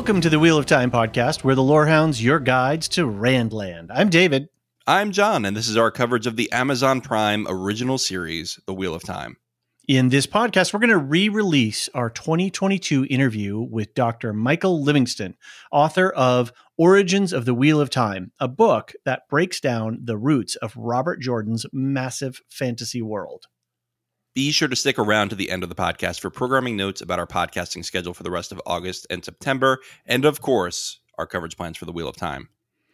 Welcome to the Wheel of Time podcast, where the Lorehounds your guides to Randland. I'm David. I'm John, and this is our coverage of the Amazon Prime original series, The Wheel of Time. In this podcast, we're going to re release our 2022 interview with Dr. Michael Livingston, author of Origins of the Wheel of Time, a book that breaks down the roots of Robert Jordan's massive fantasy world. Be sure to stick around to the end of the podcast for programming notes about our podcasting schedule for the rest of August and September, and of course, our coverage plans for the Wheel of Time.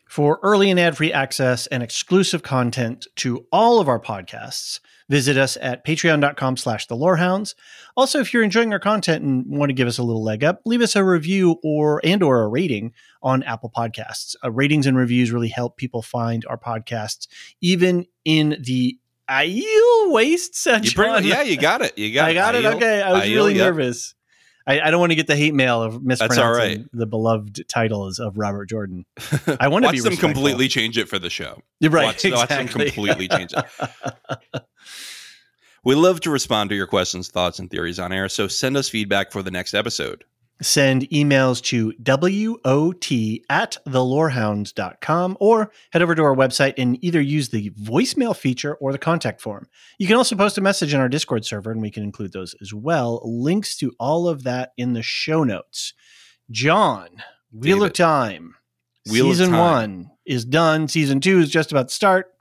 For early and ad free access and exclusive content to all of our podcasts, visit us at patreon.com slash the lorehounds. Also, if you're enjoying our content and want to give us a little leg up, leave us a review or and or a rating on Apple Podcasts. Uh, ratings and reviews really help people find our podcasts, even in the Aiel waste section. Pretty, yeah, you got it. You got it. I got it. it. Okay, I was Aiel, really yep. nervous. I, I, don't want to get the hate mail of mispronouncing right. the beloved titles of Robert Jordan. I want to be them respectful. completely change it for the show. You're right. Watch, exactly. watch them completely change it. we love to respond to your questions, thoughts, and theories on air. So send us feedback for the next episode. Send emails to WOT at thelorehounds.com or head over to our website and either use the voicemail feature or the contact form. You can also post a message in our Discord server and we can include those as well. Links to all of that in the show notes. John, Wheel David. of Time. Wheel of Season Time. one is done. Season two is just about to start.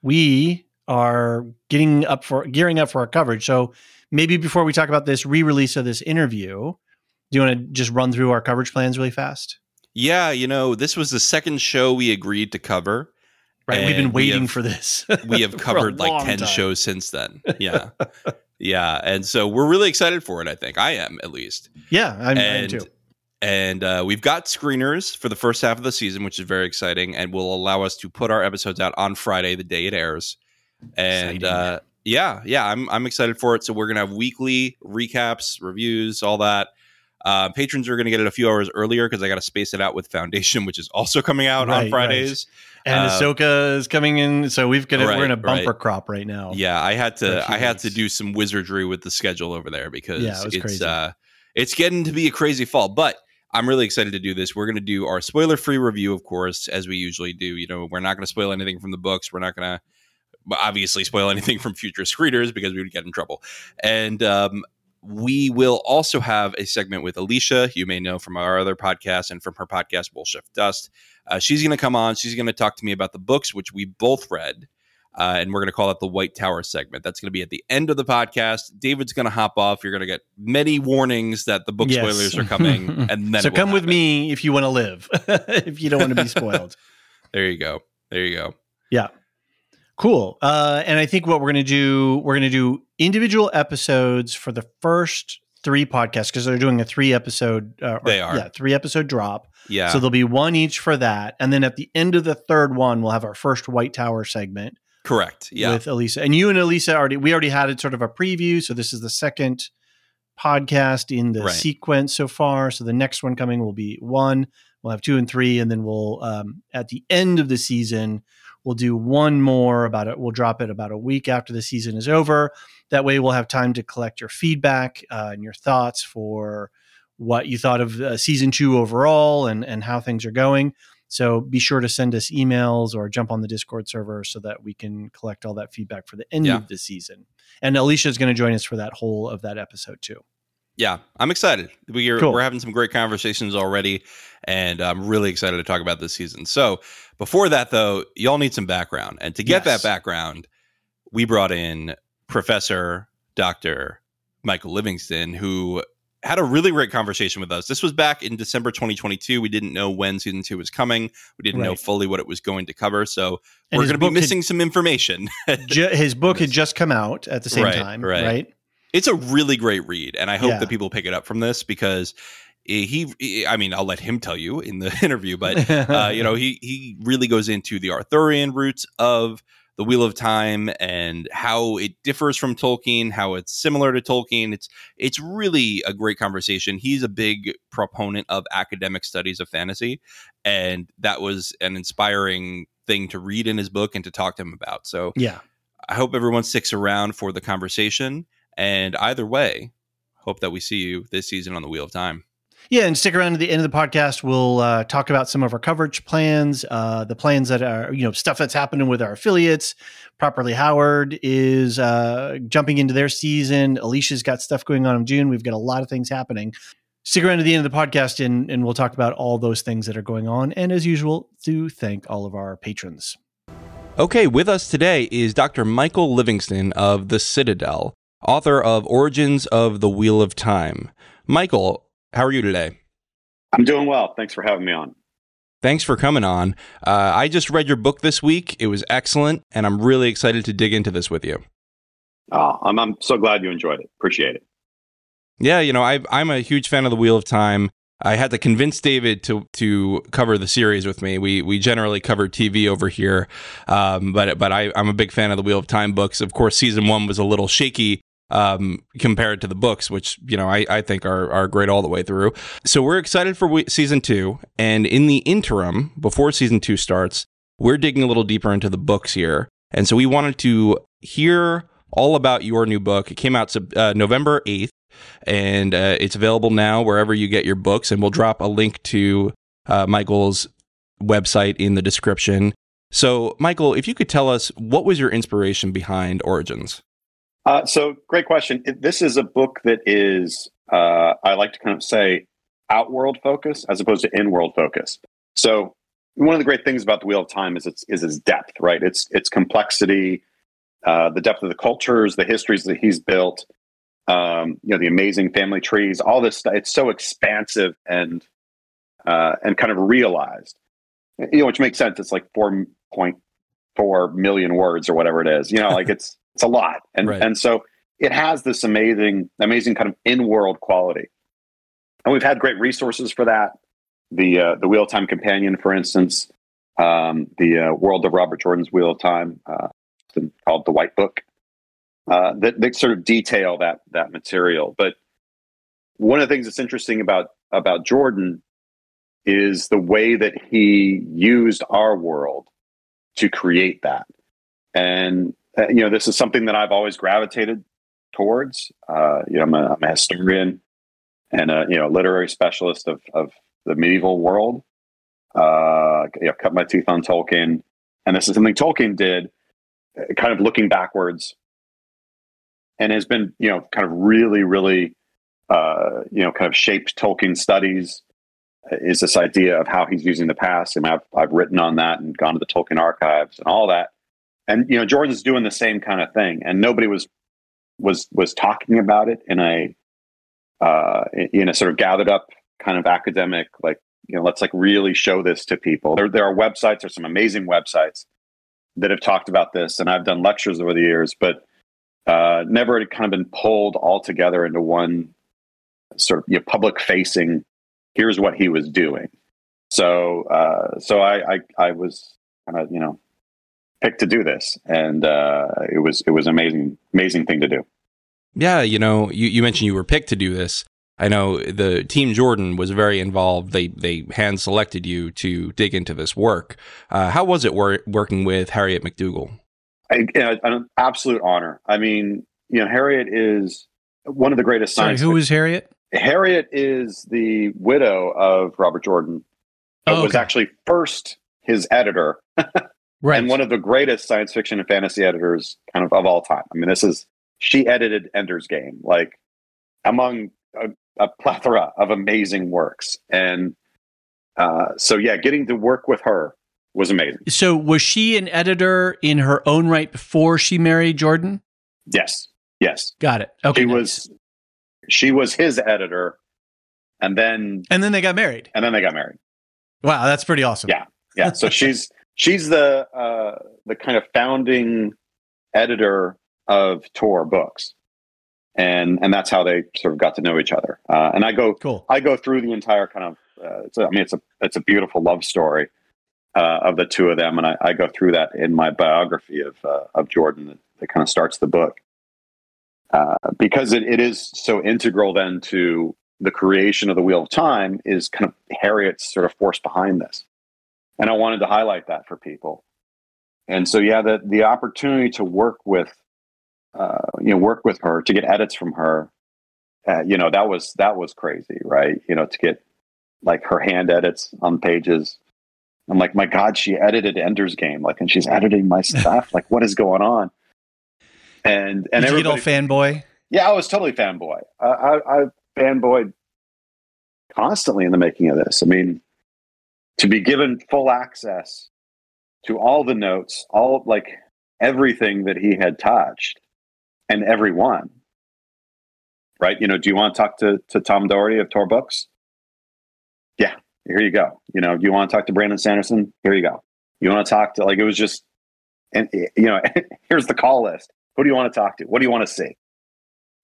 We are getting up for gearing up for our coverage. So maybe before we talk about this re-release of this interview, do you want to just run through our coverage plans really fast? Yeah, you know, this was the second show we agreed to cover. Right. We've been And we waiting have- for this. We have covered like 10 time. shows since then. Yeah. yeah. And so we're really excited for it, I think. I am, at least. Yeah, I'm, and too. and uh, we've got screeners for the first half of the season, which is very exciting, and will allow us to put our episodes out on Friday, the day it airs. And uh, yeah, yeah, I'm I'm excited for it. So we're gonna have weekly recaps, reviews, all that. Uh, patrons are going to get it a few hours earlier because I got to space it out with Foundation, which is also coming out Right, on right. Fridays. And uh, Ahsoka is coming in, so we've got Right, we're in a bumper right. crop right now. Yeah, I had to I had to do some wizardry with the schedule over there because Yeah, it it's uh it's getting to be a crazy fall. But I'm really excited to do this. We're going to do our spoiler free review, of course, as we usually do. You know, we're not going to spoil anything from the books. We're not going to obviously spoil anything from future screeners because we would get in trouble. And um, we will also have a segment with Elysia, you may know from our other podcast and from her podcast, Wolf Chef Dust. Uh, she's going to come on. She's going to talk to me about the books, which we both read. Uh, and we're going to call it the White Tower segment. That's going to be at the end of the podcast. David's going to hop off. You're going to get many warnings that the book Yes. spoilers are coming. And then so come with me if you want to live, if you don't want to be spoiled. There you go. There you go. Cool. Uh, and I think what we're going to do, we're going to do individual episodes for the first three podcasts because they're doing a three episode. Uh, or- They are. yeah, three episode drop. Yeah. So there'll be one each for that, and then at the end of the third one, we'll have our first White Tower segment correct. Yeah. with Elysia. And you and Elysia already, we already had it sort of a preview. So this is the second podcast in the Right. sequence so far. So the next one coming will be one. We'll have two and three, and then we'll um, at the end of the season We'll do one more about it. We'll drop it about a week after the season is over. That way, we'll have time to collect your feedback uh, and your thoughts for what you thought of uh, season two overall and and how things are going. So be sure to send us emails or jump on the Discord server so that we can collect all that feedback for the end yeah. of the season. And Elysia is going to join us for that whole of that episode too. Yeah, I'm excited. We're cool. we're having some great conversations already, and I'm really excited to talk about this season. So before that, though, y'all need some background, and to get yes. that background, we brought in Professor Doctor Michael Livingston, who had a really great conversation with us. This was back in December 2022. We didn't know when season two was coming. We didn't right. know fully what it was going to cover. So and we're going to be missing had, some information. ju- his book had just come out at the same right, time, right. right? It's a really great read, and I hope yeah. that people pick it up from this because he, he, I mean, I'll let him tell you in the interview, but uh, you know, he he really goes into the Arthurian roots of the Wheel of Time and how it differs from Tolkien, how it's similar to Tolkien. It's it's really a great conversation. He's a big proponent of academic studies of fantasy, and that was an inspiring thing to read in his book and to talk to him about. So yeah, I hope everyone sticks around for the conversation. And either way, hope that we see you this season on the Wheel of Time. Yeah, and stick around to the end of the podcast. We'll uh, talk about some of our coverage plans, uh, the plans that are, you know, stuff that's happening with our affiliates. Properly Howard is uh, jumping into their season. Elysia's got stuff going on in June. We've got a lot of things happening. Stick around to the end of the podcast and, and we'll talk about all those things that are going on. And as usual, do thank all of our patrons. Okay, with us today is Dr. Michael Livingston of The Citadel, author of Origins of the Wheel of Time. Michael, how are you today? I'm doing well. Thanks for having me on. Thanks for coming on. Uh, I just read your book this week. It was excellent, and I'm really excited to dig into this with you. Oh, I'm, I'm so glad you enjoyed it. Appreciate it. Yeah, you know, I, I'm a huge fan of the Wheel of Time. I had to convince David to to cover the series with me. We we generally cover TV over here, um, but but I, I'm a big fan of the Wheel of Time books. Of course, season one was a little shaky um, compared to the books, which you know I, I think are are great all the way through. So we're excited for we- season two, and in the interim, before season two starts, we're digging a little deeper into the books here, and so we wanted to hear all about your new book. It came out uh, November eighth, and uh, it's available now wherever you get your books, and we'll drop a link to uh, Michael's website in the description. So, Michael, if you could tell us what was your inspiration behind Origins? Uh, so, great question. This is a book that is, uh, I like to kind of say, outworld focus as opposed to inworld focus. So, one of the great things about the Wheel of Time is its is its depth, right? It's its complexity, uh, the depth of the cultures, the histories that he's built, um, you know, the amazing family trees, all this stuff. It's so expansive and uh, and kind of realized, you know, which makes sense. It's like four point four million words or whatever it is. You know, like it's it's a lot, and right. and so it has this amazing, amazing kind of in-world quality. And we've had great resources for that. The uh, the Wheel of Time Companion, for instance, um, the uh, World of Robert Jordan's Wheel of Time, uh, called the White Book, uh, that, that sort of detail that that material. But one of the things that's interesting about about Jordan is the way that he used our world to create that. And uh, you know, this is something that I've always gravitated towards. Uh, you know, I'm a, I'm a historian and a you know literary specialist of of the medieval world. Uh, you know, cut my teeth on Tolkien, and this is something Tolkien did, uh, kind of looking backwards, and has been you know kind of really really uh, you know kind of shaped Tolkien studies. Uh, is this idea of how he's using the past? Mean, I've I've written on that and gone to the Tolkien archives and all that and you know Jordan's doing the same kind of thing, and nobody was was was talking about it in a uh, in a sort of gathered up kind of academic like you know let's like really show this to people. There there are websites, there's some amazing websites that have talked about this, and I've done lectures over the years, but uh, never had kind of been pulled all together into one sort of you know, public facing. Here's what he was doing. So uh, so I, I I was kind of you know picked to do this, and uh, it was it was amazing amazing thing to do. Yeah, you know, you, you mentioned you were picked to do this. I know the team Jordan was very involved. They they hand selected you to dig into this work. Uh, how was it wor- working with Harriet McDougal? I, an absolute honor. I mean, you know, Harriet is one of the greatest Sorry, science. who Harriet? Harriet is the widow of Robert Jordan. But Oh, was actually first his editor Right. and one of the greatest science fiction and fantasy editors kind of of all time. I mean, this is she edited Ender's Game, like among a, a plethora of amazing works, and uh, so yeah, getting to work with her was amazing. so was she an editor in her own right before she married Jordan? Yes, yes, Got it. Okay. she nice. was she was his editor, and then and then they got married. and then they got married. Wow, that's pretty awesome. Yeah. yeah so she's she's the uh the kind of founding editor of tor books. And and that's how they sort of got to know each other. Uh and i go Cool. i go through the entire kind of uh, it's a, i mean it's a it's a beautiful love story uh of the two of them. And i, I go through that in my biography of uh, of jordan that, that kind of starts the book. Uh because it, it is so integral then to the creation of the wheel of time is kind of harriet's sort of force behind this and I wanted to highlight that for people. And so, yeah, the the opportunity to work with, uh, you know, work with her to get edits from her, uh, you know, that was that was crazy, right? You know, to get like her hand edits on pages. I'm like, my God, she edited Ender's Game, like, and she's editing my stuff. like, what is going on? And and Did you get all fanboy? yeah, I was totally fanboy. I, I, I fanboyed constantly in the making of this. I mean, to be given full access to all the notes, all like everything that he had touched, and everyone. Right? You know, do you want to talk to to Tom Doherty of Tor Books? Yeah, here you go. You know, do you want to talk to Brandon Sanderson? Here you go. You want to talk to like it was just, and you know, here's the call list. Who do you want to talk to? What do you want to see?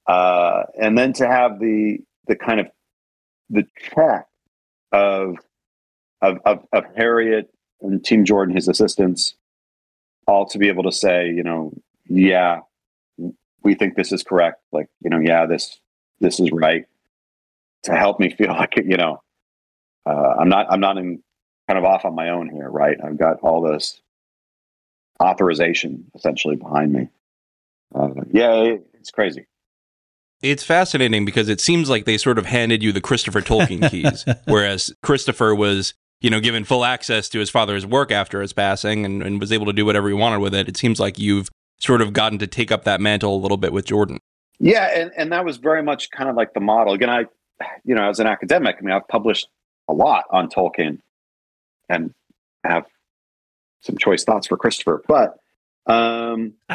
uh, and then to have the the kind of the check of of of, of Harriet and Team Jordan, his assistants, all to be able to say, you know, yeah, we think this is correct. Like, you know, yeah, this this is right. To help me feel like you know, uh, I'm not I'm not in kind of off on my own here, right? I've got all this authorization essentially behind me. Uh, yeah, it- it's crazy. It's fascinating because it seems like they sort of handed you the Christopher Tolkien keys, whereas Christopher was, you know, given full access to his father's work after his passing and, and was able to do whatever he wanted with it. It seems like you've sort of gotten to take up that mantle a little bit with Jordan. Yeah, and, and that was very much kind of like the model. Again, I, you know, as an academic, I mean, I've published a lot on Tolkien and have some choice thoughts for Christopher. But um,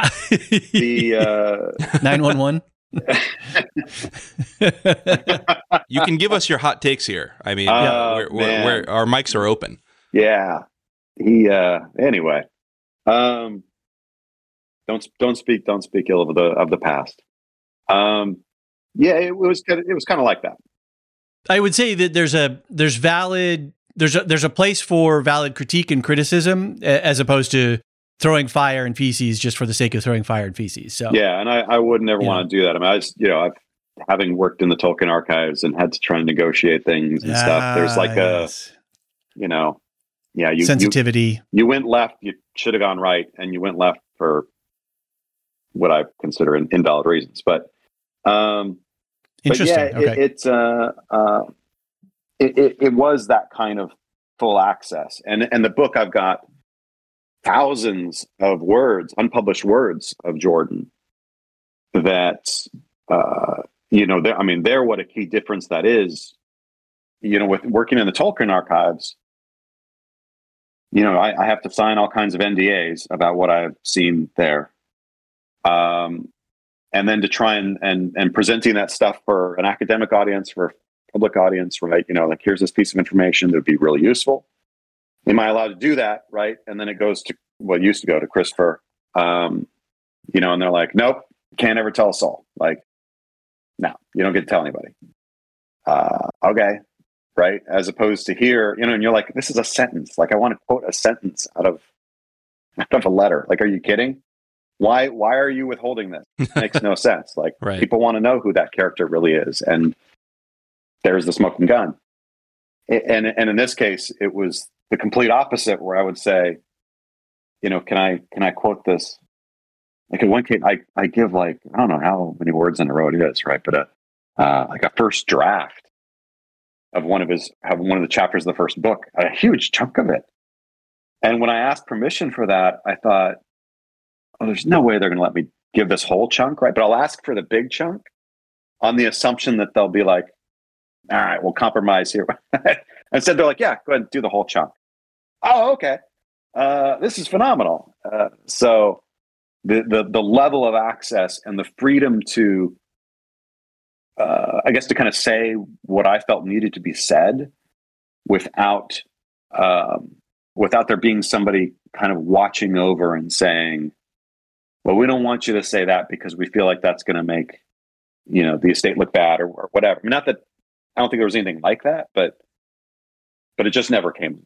the uh, Nine one one. You can give us your hot takes here. I mean, Oh, we're, we're, man. we're, our mics are open. yeah, he. Uh, anyway, um, don't don't speak don't speak ill of the of the past. Um, yeah, it was kind of, it was kind of like that. I would say that there's a there's valid there's a there's a place for valid critique and criticism as opposed to throwing fire and feces just for the sake of throwing fire and feces. So Yeah, and I, I would never want to do that. I mean, I just, you know, I've having worked in the Tolkien archives and had to try and negotiate things and stuff. There's like Ah, a, you know, yeah, you you, sensitivity. you went left, you should have gone right, and you went left for what I consider in, invalid reasons. But um, Interesting. But yeah, okay. it, it's uh, uh, it, it it was that kind of full access, and and the book I've got thousands of words, unpublished words of Jordan that uh, you know. I mean, they're what a key difference that is. You know, with working in the Tolkien archives, you know, I, I have to sign all kinds of NDAs about what I've seen there. Um, and then to try and, and and presenting that stuff for an academic audience, for a public audience, right? You know, like here's this piece of information that would be really useful. Am I allowed to do that, right? And then it goes to what used to go to Christopher, um, you know, and they're like, nope, can't ever tell a soul. Like, no, you don't get to tell anybody. Uh, okay, right? As opposed to here, you know, and you're like, this is a sentence. Like, I want to quote a sentence out of out of a letter. Like, are you kidding? Why why are you withholding this? makes no sense. Like Right. people want to know who that character really is, and there's the smoking gun. And and in this case, it was the complete opposite, where I would say, you know, can I can I quote this? Like in one case, I I give like I don't know how many words in a row it is, right? But a uh, like a first draft of one of his have one of the chapters of the first book, a huge chunk of it. And when I asked permission for that, I thought, oh, there's no way they're going to let me give this whole chunk, right? But I'll ask for the big chunk on the assumption that they'll be like, all right, we'll compromise here. Instead, they're like, yeah, go ahead and do the whole chunk. Oh, okay. Uh, this is phenomenal. Uh, so the, the the level of access and the freedom to, uh, I guess, to kind of say what I felt needed to be said, without um, without there being somebody kind of watching over and saying, "Well, we don't want you to say that because we feel like that's going to make you know the estate look bad or, or whatever." I mean, not that I don't think there was anything like that, but but it just never came.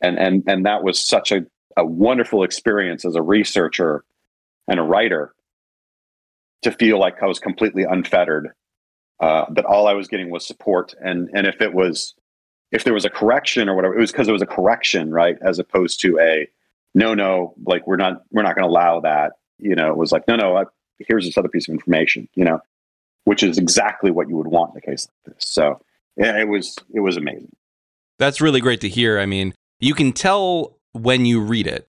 And and and that was such a, a wonderful experience as a researcher and a writer to feel like I was completely unfettered. Uh, that all I was getting was support, and and if it was if there was a correction or whatever, it was because it was a correction, right, as opposed to a no, no, like we're not we're not going to allow that. You know, it was like no, no, I, here's this other piece of information. You know, which is exactly what you would want in a case like this. So yeah, it was it was amazing. That's really great to hear. I mean, you can tell when you read it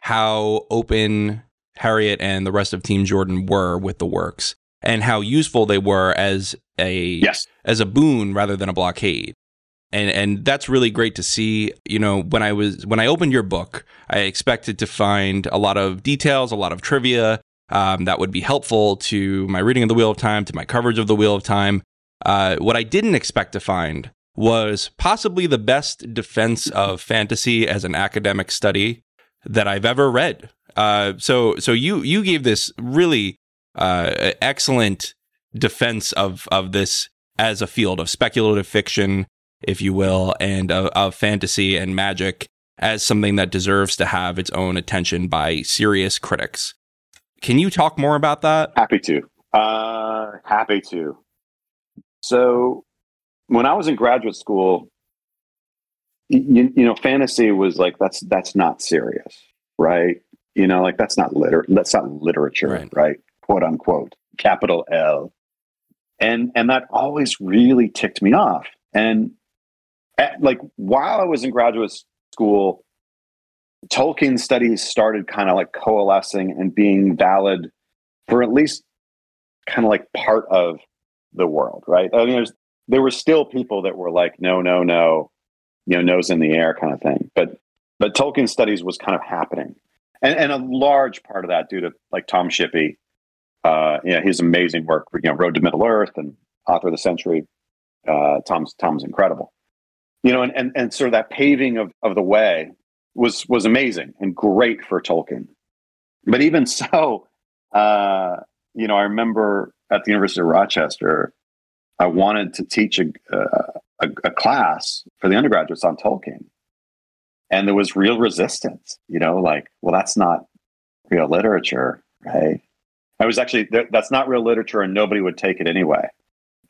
how open Harriet and the rest of Team Jordan were with the works and how useful they were as a yes. as a boon rather than a blockade. And and that's really great to see. You know, when I was when I opened your book, I expected to find a lot of details, a lot of trivia, um, that would be helpful to my reading of the Wheel of Time, to my coverage of the Wheel of Time. Uh, what I didn't expect to find was possibly the best defense of fantasy as an academic study that I've ever read. Uh, so, so you you gave this really uh, excellent defense of of this as a field of speculative fiction, if you will, and of, of fantasy and magic as something that deserves to have its own attention by serious critics. Can you talk more about that? Happy to. Uh, happy to. So, when I was in graduate school, you, you know, fantasy was like that's that's not serious, right? You know, like that's not liter that's not literature, right. right? Quote unquote, capital L, and and that always really ticked me off. And at, like while I was in graduate school, Tolkien studies started kind of like coalescing and being valid for at least kind of like part of the world, right? I mean, there's, there were still people that were like, no, no, no, you know, nose in the air kind of thing. But but Tolkien studies was kind of happening, and and a large part of that due to like Tom Shippey, uh, you know, his amazing work, you know, Road to Middle Earth and Author of the Century. Uh, Tom's Tom's incredible, you know, and and and sort of that paving of of the way was was amazing and great for Tolkien. But even so, uh, you know, I remember at the University of Rochester, I wanted to teach a, a, a class for the undergraduates on Tolkien, and there was real resistance. You know, like, well, that's not real literature, right? I was actually that's not real literature, and nobody would take it anyway.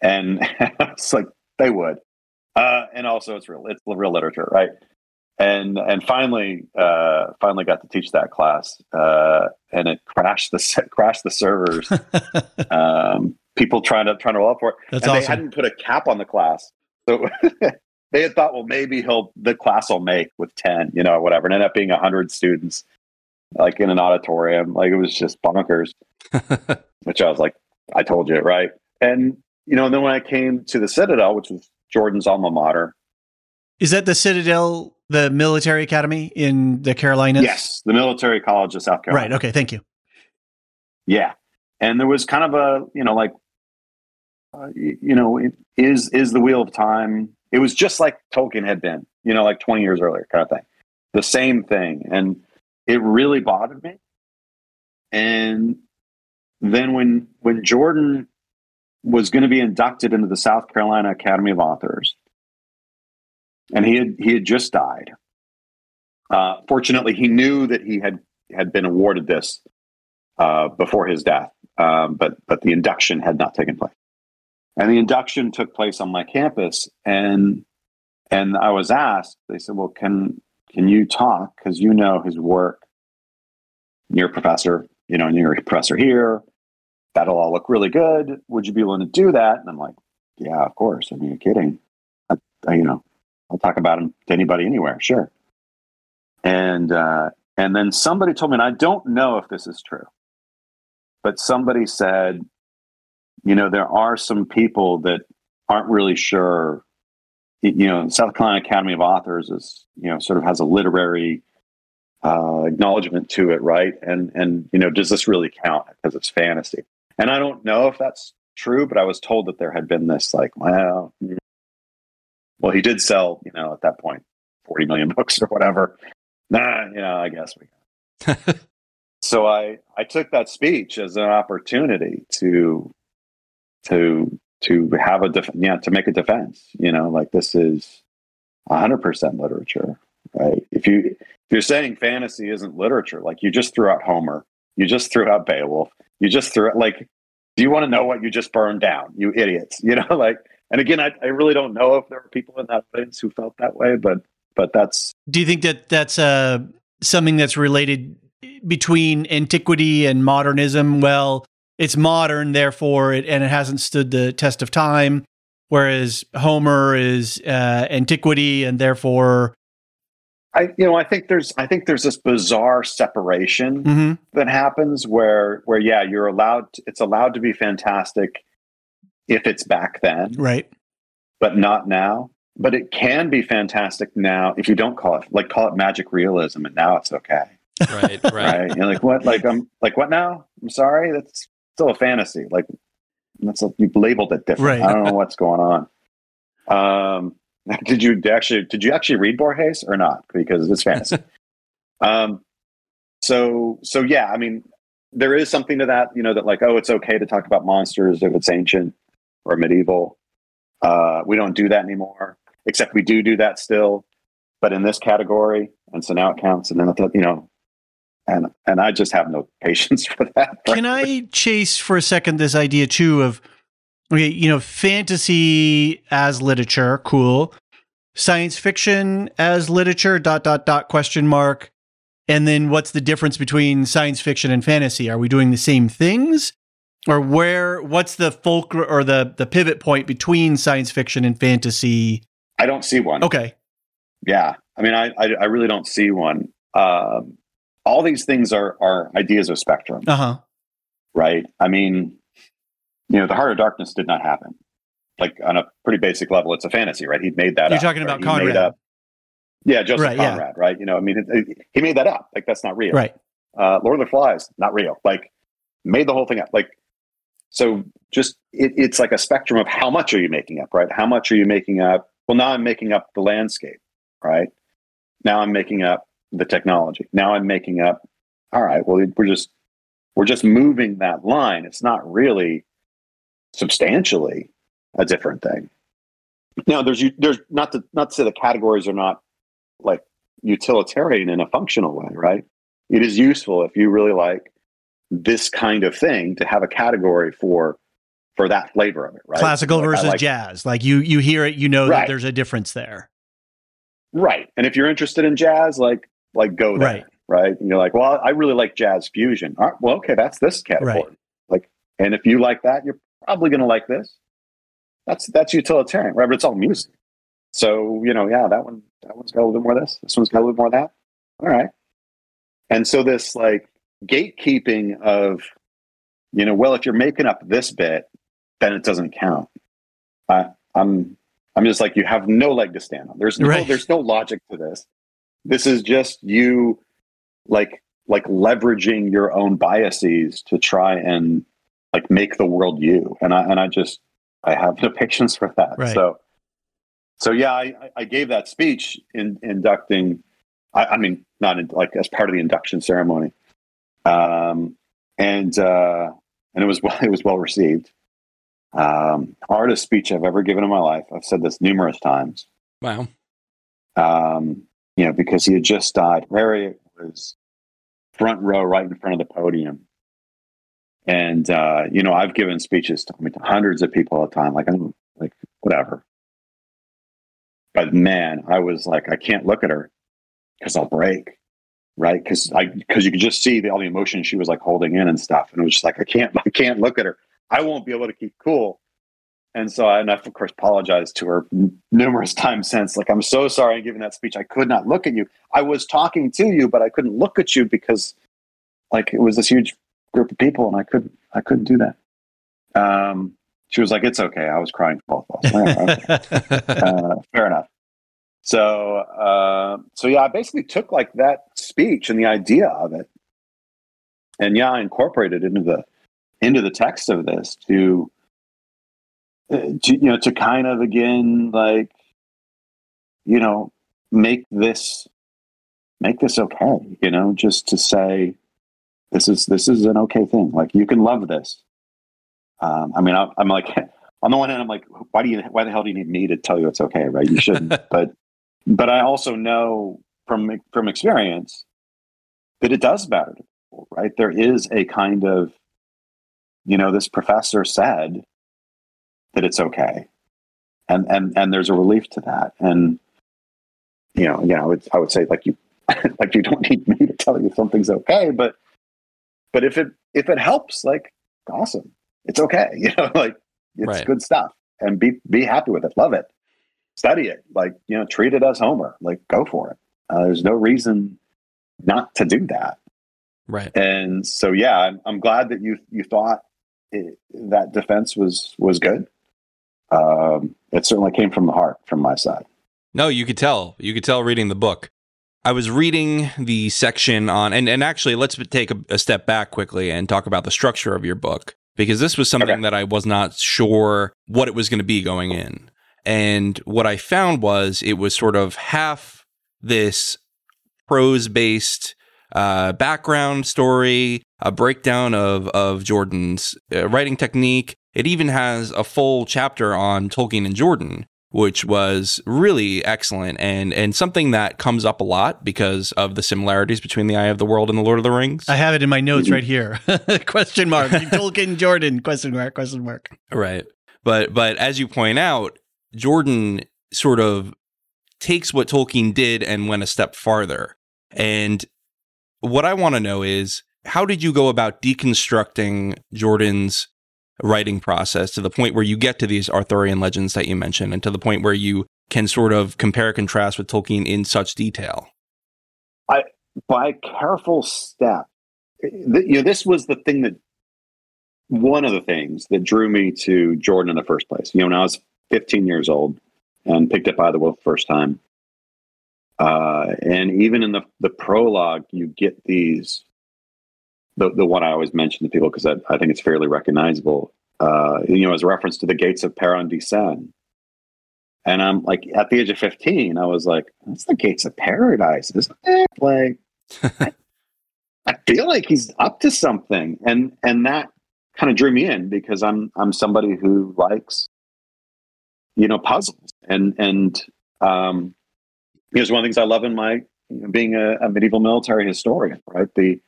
And it's like they would, uh, and also it's real. It's real literature, right? and and finally uh, finally got to teach that class uh, and it crashed the crashed the servers um, people trying to trying to roll up for it That's and awesome. they hadn't put a cap on the class so they had thought well maybe he'll the class will make with 10 you know whatever and ended up being 100 students like in an auditorium like it was just bonkers which i was like i told you right and you know and then when i came to the citadel which was jordan's alma mater Is that the Citadel, the military academy in the Carolinas? Yes, the military college of South Carolina. Right. Okay. Thank you. Yeah, and there was kind of a you know like uh, you, know it, is is the wheel of time. It was just like Tolkien had been, you know, like twenty years earlier, kind of thing. The same thing, and it really bothered me. And then when when Jordan was going to be inducted into the South Carolina Academy of Authors, and he had he had just died. Uh, fortunately, he knew that he had had been awarded this uh, before his death, um, but but the induction had not taken place. And the induction took place on my campus, and and I was asked. They said, "Well, can can you talk because you know his work? You're a professor, you know, you're a professor here. That'll all look really good. Would you be willing to do that?" And I'm like, "Yeah, of course. I mean, you're kidding. I, I, you know, I'll talk about him to anybody anywhere, sure." And uh, and then somebody told me, and I don't know if this is true, but somebody said, you know, there are some people that aren't really sure. You know, South Carolina Academy of Authors is, you know, sort of has a literary uh, acknowledgement to it, right? And and you know, does this really count because it's fantasy? And I don't know if that's true, but I was told that there had been this like, well, well, he did sell, you know, at that point, forty million books or whatever. Nah, you know, I guess we. so I I took that speech as an opportunity to to to have a def- yeah to make a defense. You know, like this is hundred percent literature, right? If you if you're saying fantasy isn't literature, like you just threw out Homer, you just threw out Beowulf, you just threw out like, do you want to know what you just burned down? You idiots, you know, like. And again, I, I really don't know if there are people in that audience who felt that way, but but that's. Do you think that that's uh, something that's related between antiquity and modernism? Well, it's modern, therefore, it, and it hasn't stood the test of time. Whereas Homer is uh, antiquity, and therefore, I you know I think there's I think there's this bizarre separation mm-hmm. that happens where where yeah you're allowed to, it's allowed to be fantastic if it's back then right, but not now. But it can be fantastic now if you don't call it like call it magic realism, and now it's okay. Right, right. right? You're like what? Like I'm like what now? I'm sorry, that's still a fantasy. Like that's a, you've labeled it different. Right. I don't know what's going on. Um, did you actually did you actually read Borges or not? Because it's fantasy. um, so so yeah, I mean, there is something to that. You know that like oh, it's okay to talk about monsters if it's ancient or medieval. Uh, we don't do that anymore, except we do do that still, but in this category, and so now it counts. And then you know, and and I just have no patience for that. Can I chase for a second this idea too of okay, you know, fantasy as literature, cool. Science fiction as literature, dot dot dot question mark. And then what's the difference between science fiction and fantasy? Are we doing the same things? Or where what's the fulcrum or the the pivot point between science fiction and fantasy? I don't see one. Okay. Yeah. I mean I I, I really don't see one. Um all these things are are ideas of spectrum, Uh-huh. right? I mean, you know, the Heart of Darkness did not happen. Like on a pretty basic level, it's a fantasy, right? He made that. You're up, talking about Conrad. up- yeah, Joseph Right, yeah. Conrad, right? You know, I mean, it, it- he made that up. Like that's not real, Right. Uh, Lord of the Flies, not real. Like made the whole thing up. Like so, just it, it's like a spectrum of how much are you making up, right? How much are you making up? Well, now I'm making up the landscape, right? Now I'm making up the technology. Now I'm making up. All right. Well, we're just we're just moving that line. It's not really substantially a different thing. Now, there's there's not to not to say the categories are not like utilitarian in a functional way, right? It is useful if you really like this kind of thing to have a category for for that flavor of it, right? Classical Like, versus like- jazz. Like you you hear it, you know that there's a difference there. right? And if you're interested in jazz, like like go there, Right. right? And you're like, well, I really like jazz fusion. All right, well, okay, that's this category. Right. Like, and if you like that, you're probably going to like this. That's that's utilitarian, right? But it's all music. So you know, yeah, that one that one's got a little bit more of this. This one's got a little bit more of that. All right. And so this like gatekeeping of, you know, well, if you're making up this bit, then it doesn't count. I, I'm I'm just like you have no leg to stand on. There's no Right. there's no logic to this. This is just you like like leveraging your own biases to try and like make the world you. And I and I just I have no patience for that. Right. So so yeah, I, I- gave that speech in inducting I, I mean not in, like as part of the induction ceremony. Um and uh and it was well it was well received. Um hardest speech I've ever given in my life. I've said this numerous times Wow. um, you know, because he had just died. Larry was front row, right in front of the podium, And uh, you know, I've given speeches to, I mean, to hundreds of people at a time. Like I'm like whatever. But man, I was like, I can't look at her because I'll break, right? Because I because you could just see the, all the emotion she was like holding in and stuff, and it was just like I can't I can't look at her. I won't be able to keep cool. And so I, and I've of course apologized to her numerous times since. Like, I'm so sorry I'm giving that speech. I could not look at you. I was talking to you, but I couldn't look at you because like it was this huge group of people and I couldn't I couldn't do that. Um, she was like, It's okay. I was crying for both of us. uh, fair enough. So uh, so yeah, I basically took like that speech and the idea of it, and yeah, I incorporated into the into the text of this to to, you know to kind of again like you know make this make this okay you know just to say this is this is an okay thing. Like you can love this. Um, i mean I'm, I'm like on the one hand i'm like why do you why the hell do you need me to tell you it's okay right? You shouldn't. But but i also know from from experience that it does matter to people right? There is a kind of you know this professor said that it's okay. And and and there's a relief to that. And you know i would i would say like you like you don't need me to tell you something's okay but but if it if it helps like awesome. It's okay you know like it's Right. good stuff. And be be happy with it. Love it. Study it. Like you know treat it as homer like go for it. Uh, there's no reason not to do that. Right. and so yeah i'm, I'm glad that you you thought it, that defense was was good um it certainly came from the heart from my side No, you could tell. You could tell reading the book. I was reading the section on, and, and actually, let's take a, a step back quickly and talk about the structure of your book, because this was something Okay. that I was not sure what it was going to be going in. And what I found was it was sort of half this prose based uh, background story, a breakdown of, of Jordan's uh, writing technique. It even has a full chapter on Tolkien and Jordan, which was really excellent and and something that comes up a lot because of the similarities between the Eye of the World and the Lord of the Rings. I have it in my notes mm-hmm. right here. question mark. Tolkien Jordan. Question mark. Question mark. right. But but as you point out, Jordan sort of takes what Tolkien did and went a step farther. And what I want to know is how did you go about deconstructing Jordan's writing process to the point where you get to these Arthurian legends that you mentioned and to the point where you can sort of compare contrast with Tolkien in such detail? I, by careful step th- you know this was the thing that one of the things that drew me to jordan in the first place you know when i was 15 years old and picked up by the wolf the first time uh, and even in the, the prologue you get these the, the one i always mention to people because I, I think it's fairly recognizable uh, you know as a reference to the gates of paradisen and i'm like at the age of 15 i was like that's the gates of paradise isn't it? Like I feel like he's up to something, and and that kind of drew me in because I'm I'm somebody who likes, you know, puzzles, and and um, here's one of the things I love in my you know, being a, a medieval military historian, right? The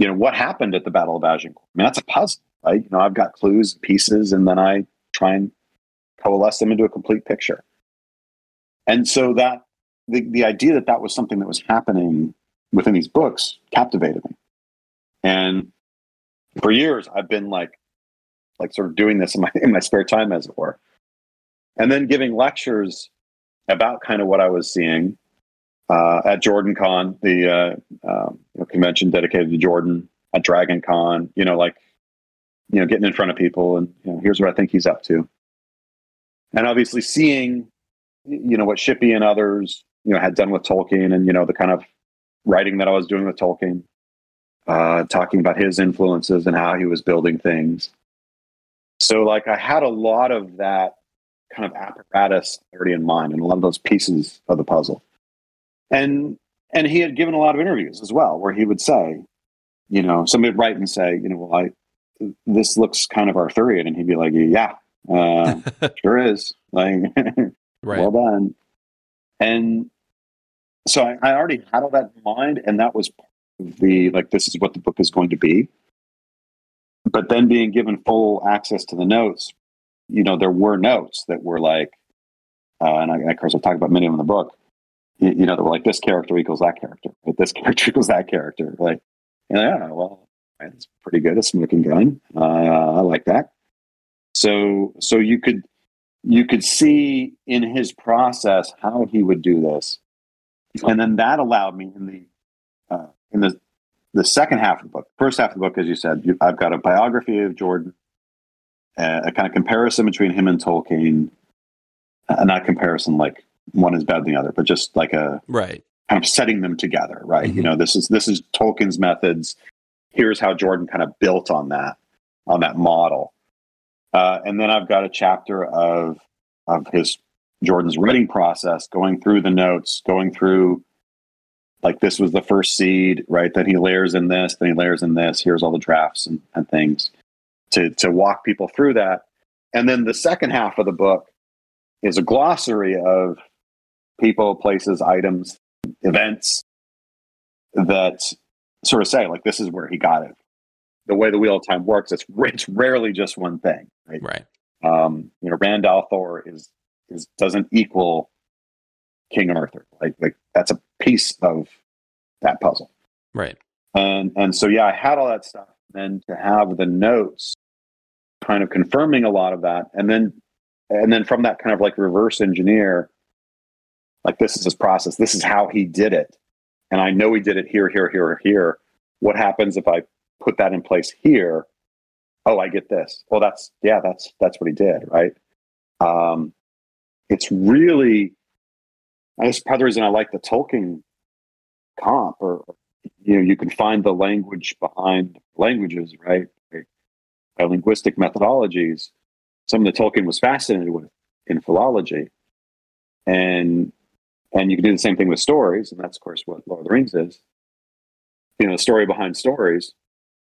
you know what happened at the Battle of Agincourt. I mean, that's a puzzle, right? You know, I've got clues, pieces, and then I try and coalesce them into a complete picture. And so that the the idea that that was something that was happening within these books captivated me. And for years, I've been like, like sort of doing this in my in my spare time, as it were, and then giving lectures about kind of what I was seeing uh, at Jordan Con, the uh, um, know, convention dedicated to Jordan, at Dragon Con. You know, like you know, getting in front of people and you know, here's what I think he's up to, and obviously seeing you know what Shippey and others you know had done with Tolkien, and you know the kind of writing that I was doing with Tolkien, uh, talking about his influences and how he was building things. So, like, I had a lot of that kind of apparatus already in mind, and a lot of those pieces of the puzzle. And and he had given a lot of interviews as well, where he would say, you know, somebody would write and say, you know, well, I this looks kind of Arthurian, and he'd be like, yeah, uh, sure is, like, Right. well done. And so I, I already had all that in mind, and that was the like this is what the book is going to be. but then being given full access to the notes, you know, there were notes that were like, uh, and I, of course, I talk about many of them in the book. You, you know, that were like this character equals that character, but this character equals that character. Like, yeah, well, that's pretty good. A smoking gun. Uh, I like that. So, so you could you could see in his process how he would do this, and then that allowed me in the uh, in the the second half of the book, first half of the book, as you said, you, I've got a biography of Jordan, uh, a kind of comparison between him and Tolkien, uh, not comparison like one is better than the other, but just like a right kind of setting them together, right? Mm-hmm. You know, this is this is Tolkien's methods. Here's how Jordan kind of built on that on that model, uh, and then I've got a chapter of of his Jordan's writing process, going through the notes, going through like this was the first seed, right? Then he layers in this, then he layers in this. Here's all the drafts and, and things to to walk people through that. And then the second half of the book is a glossary of people, places, items, events that sort of say like this is where he got it. The way the wheel of time works, it's it's rarely just one thing, right? Right. Um, you know, Rand al'Thor is is doesn't equal King Arthur. Like like that's a piece of that puzzle. Right. And and so yeah, I had all that stuff. And to have the notes kind of confirming a lot of that. And then and then from that kind of like reverse engineer, like this is his process. This is how he did it. And I know he did it here, here, here, or here. What happens if I put that in place here? Oh, I get this. Well, that's yeah, that's that's what he did, right? Um, it's really that's part of the reason I like the Tolkien comp, or you know, you can find the language behind languages, right? By linguistic methodologies. Some of the Tolkien was fascinated with in philology, and and you can do the same thing with stories, and that's of course what Lord of the Rings is. You know, the story behind stories.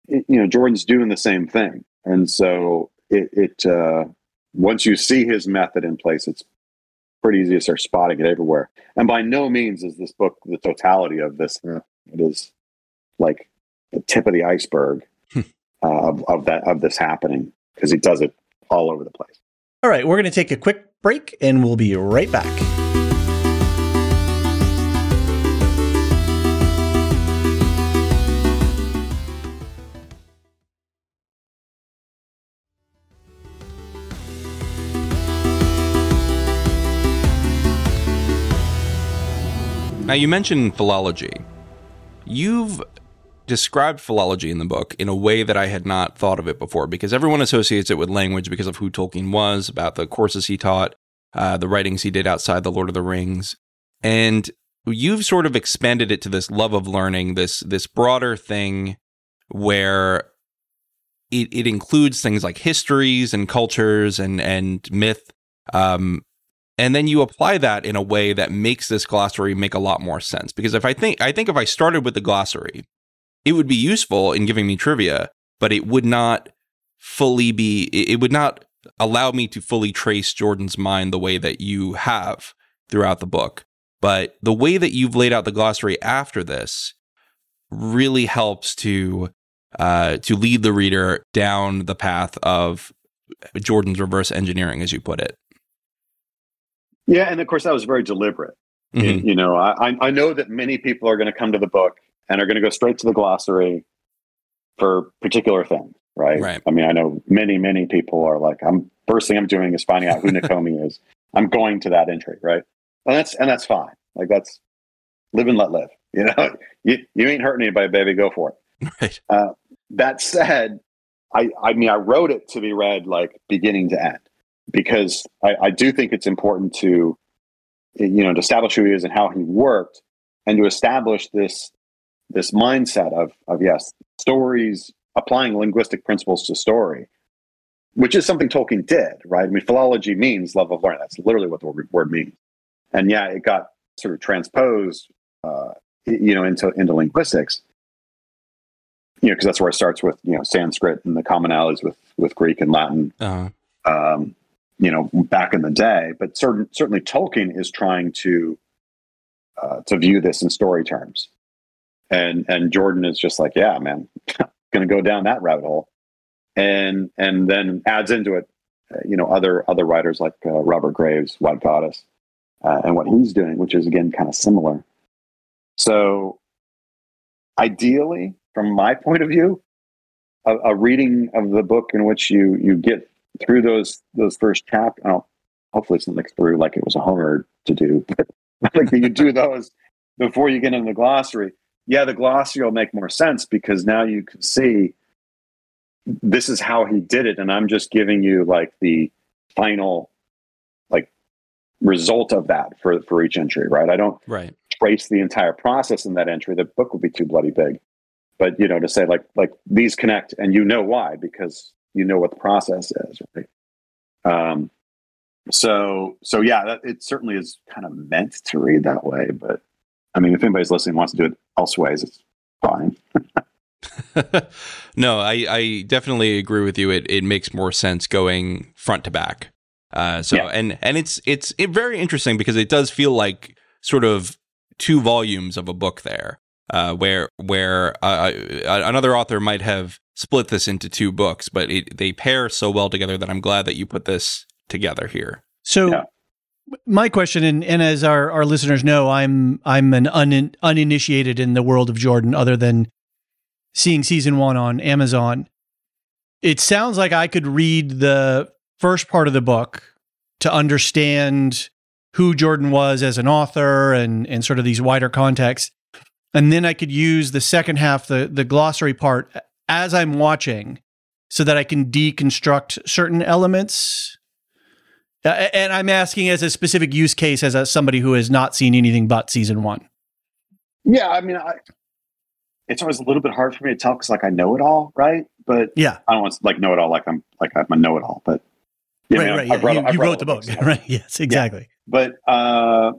It, you know, Jordan's doing the same thing, and so it, it uh, once you see his method in place, it's pretty easy to start spotting it everywhere. And by no means is this book the totality of this. It is like the tip of the iceberg uh, of, of that of this happening because he does it all over the place. All right, we're going to take a quick break and we'll be right back. You mentioned philology. You've described philology in the book in a way that I had not thought of it before because everyone associates it with language because of who Tolkien was, about the courses he taught, uh, the writings he did outside the Lord of the Rings. And you've sort of expanded it to this love of learning, this this broader thing where it, it includes things like histories and cultures and and myth um, and then you apply that in a way that makes this glossary make a lot more sense. Because if i think i think if i started with the glossary it would be useful in giving me trivia but it would not fully be it would not allow me to fully trace jordan's mind the way that you have throughout the book. But the way that you've laid out the glossary after this really helps to uh, to lead the reader down the path of jordan's reverse engineering as you put it yeah, and of course that was very deliberate. Mm-hmm. You, know, I I know that many people are going to come to the book and are going to go straight to the glossary for particular things, right? Right. I mean, I know many many people are like, I'm first thing I'm doing is finding out who Nakomi is. I'm going to that entry, right? And that's and that's fine. Like that's live and let live. You know, you you ain't hurting anybody, baby. Go for it. Right. Uh, that said, I I mean, I wrote it to be read like beginning to end because I, I do think it's important to you know to establish who he is and how he worked and to establish this this mindset of of yes stories applying linguistic principles to story which is something tolkien did right? I mean philology means love of learning. That's literally what the word means. And yeah it got sort of transposed uh, you know into into linguistics. You know because that's where it starts with you know sanskrit and the commonalities with with greek and latin. Uh-huh. um, you know, back in the day. But certain, certainly Tolkien is trying to uh, to view this in story terms, and and Jordan is just like, yeah, man, to go down that rabbit hole, and and then adds into it, uh, you know, other other writers like uh, Robert Graves, White Goddess, uh, and what he's doing, which is again kind of similar. So, ideally, from my point of view, a, a reading of the book in which you you get through those those first chapters. Hopefully, it's not like through like it was a homer to do, but like you do those before you get into the glossary. Yeah, the glossary will make more sense because now you can see this is how he did it, and I'm just giving you like the final like result of that for for each entry, right? I don't right trace the entire process in that entry. The book would be too bloody big. But you know, to say like like these connect, and you know why because you know what the process is, right? Um, so so yeah, that, it certainly is kind of meant to read that way. But I mean, if anybody's listening wants to do it elsewise, it's fine. no, I, I definitely agree with you. It it makes more sense going front to back. Uh, so yeah. and and it's it's it very interesting because it does feel like sort of two volumes of a book there, uh, where where uh, uh another author might have split this into two books, but it, they pair so well together that I'm glad that you put this together here. So. Yeah. My question, and, and as our, our listeners know, I'm I'm an un, uninitiated in the world of Jordan, other than seeing season one on Amazon. It sounds like I could read the first part of the book to understand who Jordan was as an author and and sort of these wider contexts. And then I could use the second half, the the glossary part, as I'm watching, so that I can deconstruct certain elements. Uh, and I'm asking as a specific use case as a, somebody who has not seen anything but season one. Yeah, I mean, I, it's always a little bit hard for me to tell because like I know it all, right? But yeah, I don't want to like know it all like I'm like I'm a know it all, but yeah, right, I mean, right. Read, you, you wrote the book, right? Yes, exactly. Yeah. But uh,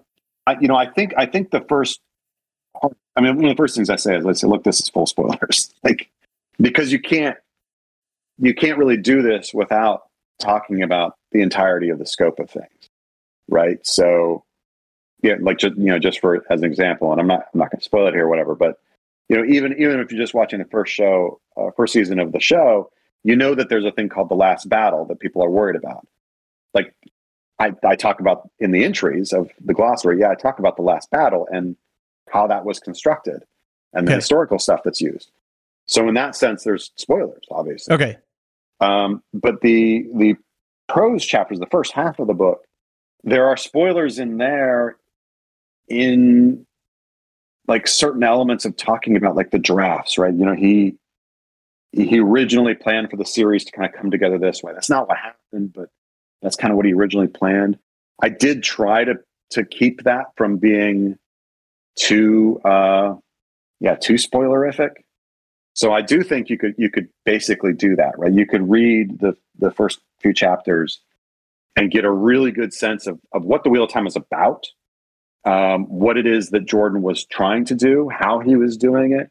I, you know, I think I think the first, I mean, one of the first things I say is I say, look, this is full spoilers, like because you can't you can't really do this without talking about the entirety of the scope of things, right? So, yeah, like just you know, just for as an example, and I'm not I'm not going to spoil it here, or whatever, but you know, even even if you're just watching the first show, uh, first season of the show, you know that there's a thing called the last battle that people are worried about. Like I, I talk about in the entries of the glossary, yeah, I talk about the last battle and how that was constructed and the okay. historical stuff that's used. So in that sense, there's spoilers, obviously. Okay. Um, but the the prose chapters, the first half of the book, there are spoilers in there in like certain elements of talking about like the drafts, right? You know, he he originally planned for the series to kind of come together this way. That's not what happened, but that's kind of what he originally planned. I did try to to keep that from being too uh yeah, too spoilerific. So I do think you could you could basically do that, right? You could read the the first few chapters and get a really good sense of, of what the wheel of time is about, um, what it is that Jordan was trying to do, how he was doing it,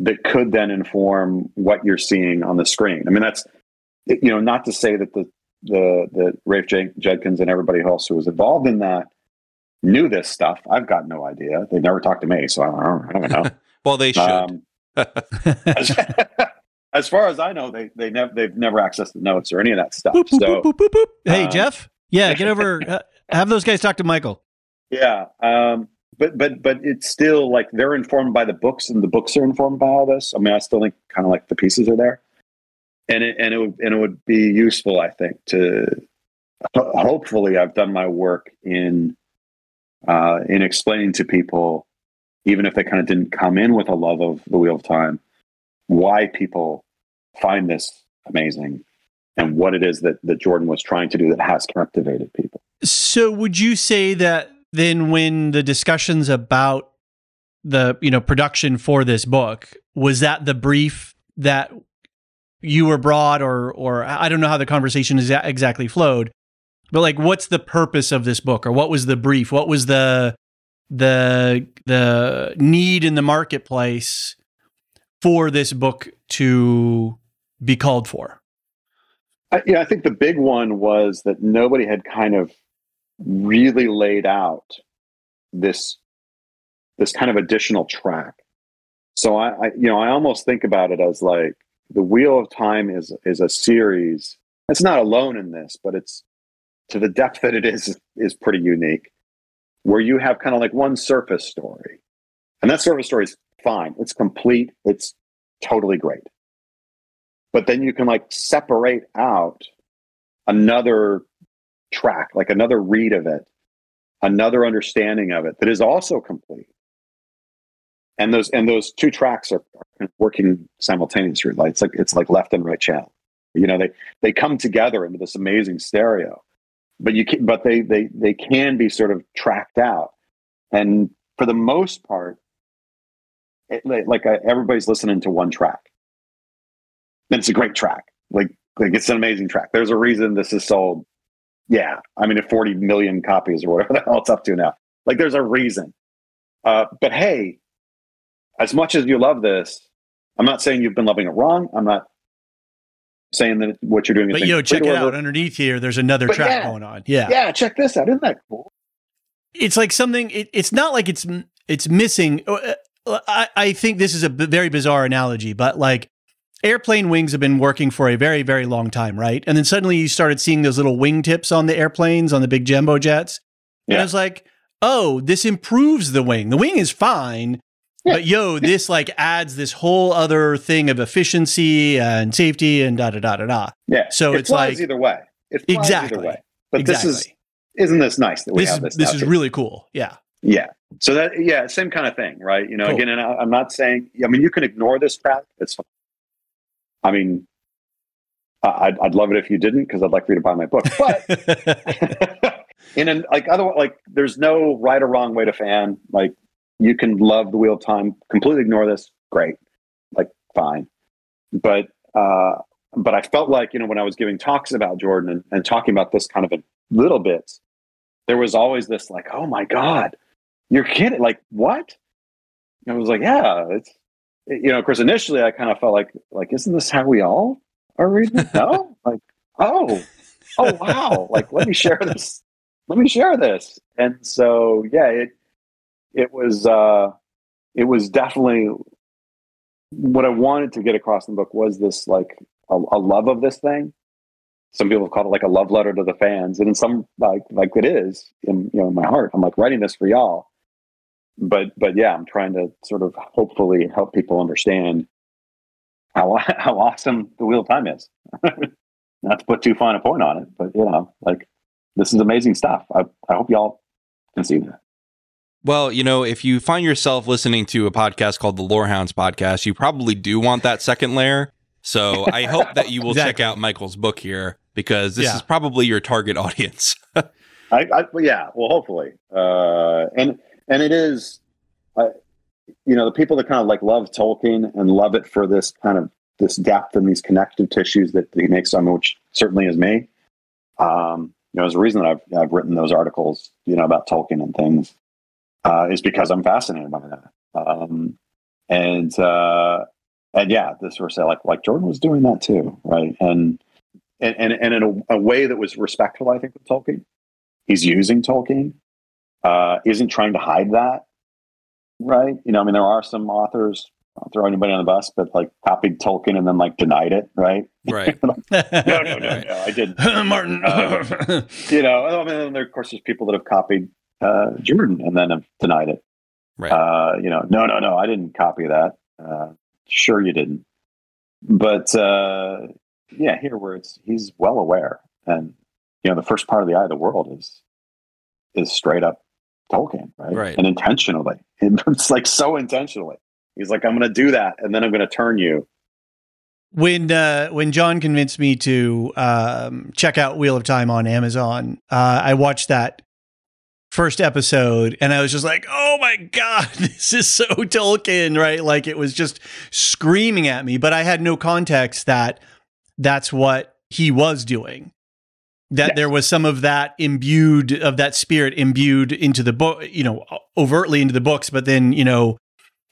that could then inform what you're seeing on the screen. I mean, that's you know, not to say that the the the Rafe Judkins and everybody else who was involved in that knew this stuff. I've got no idea. They never talked to me, so I don't, I don't know. well, they should. Um, as, as, far as I know, they they never they've never accessed the notes or any of that stuff. Boop, so, boop, boop, hey, um, Jeff, yeah, get over. Uh, have those guys talk to Michael. Yeah, um, but but but it's still like they're informed by the books, and the books are informed by all this. I mean, I still think kind of like the pieces are there and it, and it would and it would be useful, I think, to hopefully I've done my work in uh, in explaining to people, even if they kind of didn't come in with a love of the Wheel of Time, why people find this amazing and what it is that that Jordan was trying to do that has captivated people. So, would you say that then, when the discussions about the you know production for this book was that the brief that you were brought or or I don't know how the conversation is exactly flowed. But like what's the purpose of this book or what was the brief? What was the the the need in the marketplace for this book to be called for? I, yeah, I think the big one was that nobody had kind of really laid out this this kind of additional track. So I, I you know, I almost think about it as like the Wheel of Time is is a series. It's not alone in this, but it's to the depth that it is is pretty unique. Where you have kind of like one surface story, and that surface story is fine. It's complete. It's totally great. But then you can like separate out another track, like another read of it, another understanding of it that is also complete. And those and those two tracks are, are working simultaneously. Like it's like it's like left and right channel. You know, they they come together into this amazing stereo. But you can, but they they they can be sort of tracked out. And for the most part, it, like uh, everybody's listening to one track. And it's a great track. Like like it's an amazing track. There's a reason this is sold. Yeah, I mean, at 40 million copies or whatever the hell it's up to now. Like, there's a reason. Uh, but hey, as much as you love this, I'm not saying you've been loving it wrong. I'm not saying that what you're doing. But yo, check it out underneath here. There's another but track yeah, going on. Yeah, yeah. Check this out. Isn't that cool? It's like something. It, it's not like it's it's missing. Uh, uh, I, I think this is a b- very bizarre analogy, but like airplane wings have been working for a very, very long time, right? And then suddenly you started seeing those little wing tips on the airplanes, on the big jumbo jets. Yeah. And I was like, oh, this improves the wing. The wing is fine. But yo, this like adds this whole other thing of efficiency and safety and da da da da da. Yeah. So it it's like either way. It exactly. either way. But exactly. this is isn't this nice that we this, have this? This is really cool. Yeah. Yeah. So that yeah, same kind of thing, right? You know, cool. again, and I, am not saying. I mean, you can ignore this track. It's fine. I mean, I'd, I'd love it if you didn't because I'd like for you to buy my book. But in an like other like, there's no right or wrong way to fan. Like, you can love the Wheel of Time, completely ignore this. Great, like fine. But uh, but I felt like you know when I was giving talks about Jordan and, and talking about this kind of in little bits, there was always this like, oh my god, you're kidding? Like what? And I was like, yeah, it's you know, of course, initially I kind of felt like, like, isn't this how we all are reading? No, like, oh, oh, wow, like, let me share this. Let me share this. And so, yeah, it it was uh, it was definitely what I wanted to get across in the book was this like a, a love of this thing. Some people have called it like a love letter to the fans, and in some like like it is in you know in my heart. I'm like writing this for y'all but but yeah, I'm trying to sort of hopefully help people understand how how awesome the wheel of time is. Not to put too fine a point on it, but you know, like this is amazing stuff. I, I hope y'all can see that. Well, you know, if you find yourself listening to a podcast called the Lorehounds podcast, you probably do want that second layer. So I hope that you will exactly. check out Michael's book here because this yeah. is probably your target audience. I, I, yeah, well, hopefully, uh, and and it is, uh, you know, the people that kind of like love Tolkien and love it for this kind of this depth and these connective tissues that he makes on, which certainly is me. Um, you know, there's a reason that I've I've written those articles, you know, about Tolkien and things, uh, is because I'm fascinated by that. Um, and uh, and yeah, this sort of say like like Jordan was doing that too, right? And and and, and in a, a way that was respectful, I think, with Tolkien. He's using Tolkien uh, isn't trying to hide that, right? You know, I mean, there are some authors. I will throw anybody on the bus, but like copied Tolkien and then like denied it, right? Right. no, no, no, no, I didn't. Martin. Uh, you know, I mean, there, of course, there's people that have copied uh, Jordan and then have denied it. Right. Uh, you know, no, no, no, I didn't copy that. Uh, sure, you didn't. But uh, yeah, here where it's he's well aware, and you know, the first part of the eye of the world is is straight up Tolkien, right? Right. And intentionally. It's like so intentionally. He's like, I'm going to do that, and then I'm going to turn you. When uh, when John convinced me to um, check out Wheel of Time on Amazon, uh, I watched that first episode, and I was just like, "Oh my god, this is so Tolkien!" Right? Like it was just screaming at me, but I had no context that that's what he was doing that yes. there was some of that imbued of that spirit imbued into the book you know overtly into the books but then you know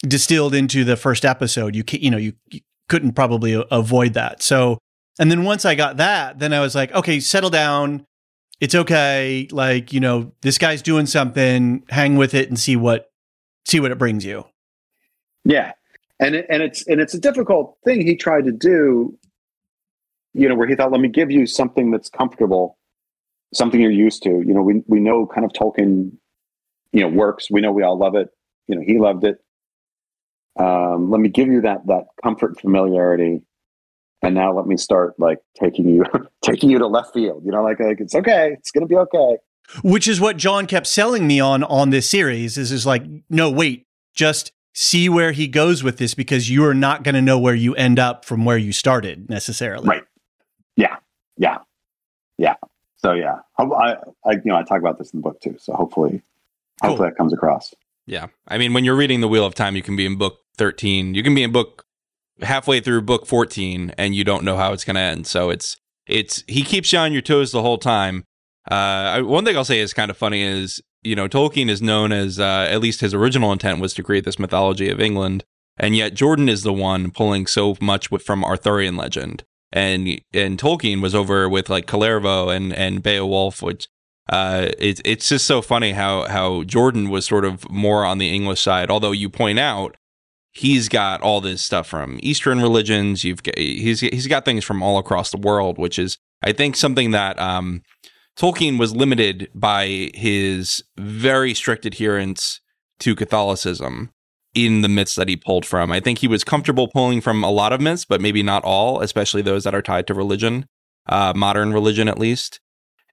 distilled into the first episode you can, you know you, you couldn't probably avoid that so and then once i got that then i was like okay settle down it's okay like you know this guy's doing something hang with it and see what see what it brings you yeah and it, and it's and it's a difficult thing he tried to do. You know, where he thought, let me give you something that's comfortable, something you're used to. You know, we we know kind of Tolkien, you know, works. We know we all love it. You know, he loved it. Um, let me give you that that comfort, familiarity, and now let me start like taking you taking you to left field. You know, like like it's okay, it's gonna be okay. Which is what John kept selling me on on this series. Is is like, no, wait, just see where he goes with this because you are not going to know where you end up from where you started necessarily. Right. Yeah. Yeah. Yeah. So yeah, I, I you know I talk about this in the book too. So hopefully, cool. hopefully that comes across. Yeah, I mean, when you're reading the Wheel of Time, you can be in book 13. You can be in book halfway through book 14, and you don't know how it's going to end. So it's it's he keeps you on your toes the whole time. Uh, one thing I'll say is kind of funny is you know Tolkien is known as uh, at least his original intent was to create this mythology of England, and yet Jordan is the one pulling so much from Arthurian legend, and and Tolkien was over with like Kullervo and and Beowulf, which uh, it's it's just so funny how how Jordan was sort of more on the English side, although you point out he's got all this stuff from Eastern religions. You've got, he's he's got things from all across the world, which is I think something that um, Tolkien was limited by his very strict adherence to Catholicism in the myths that he pulled from. I think he was comfortable pulling from a lot of myths, but maybe not all, especially those that are tied to religion, uh, modern religion at least.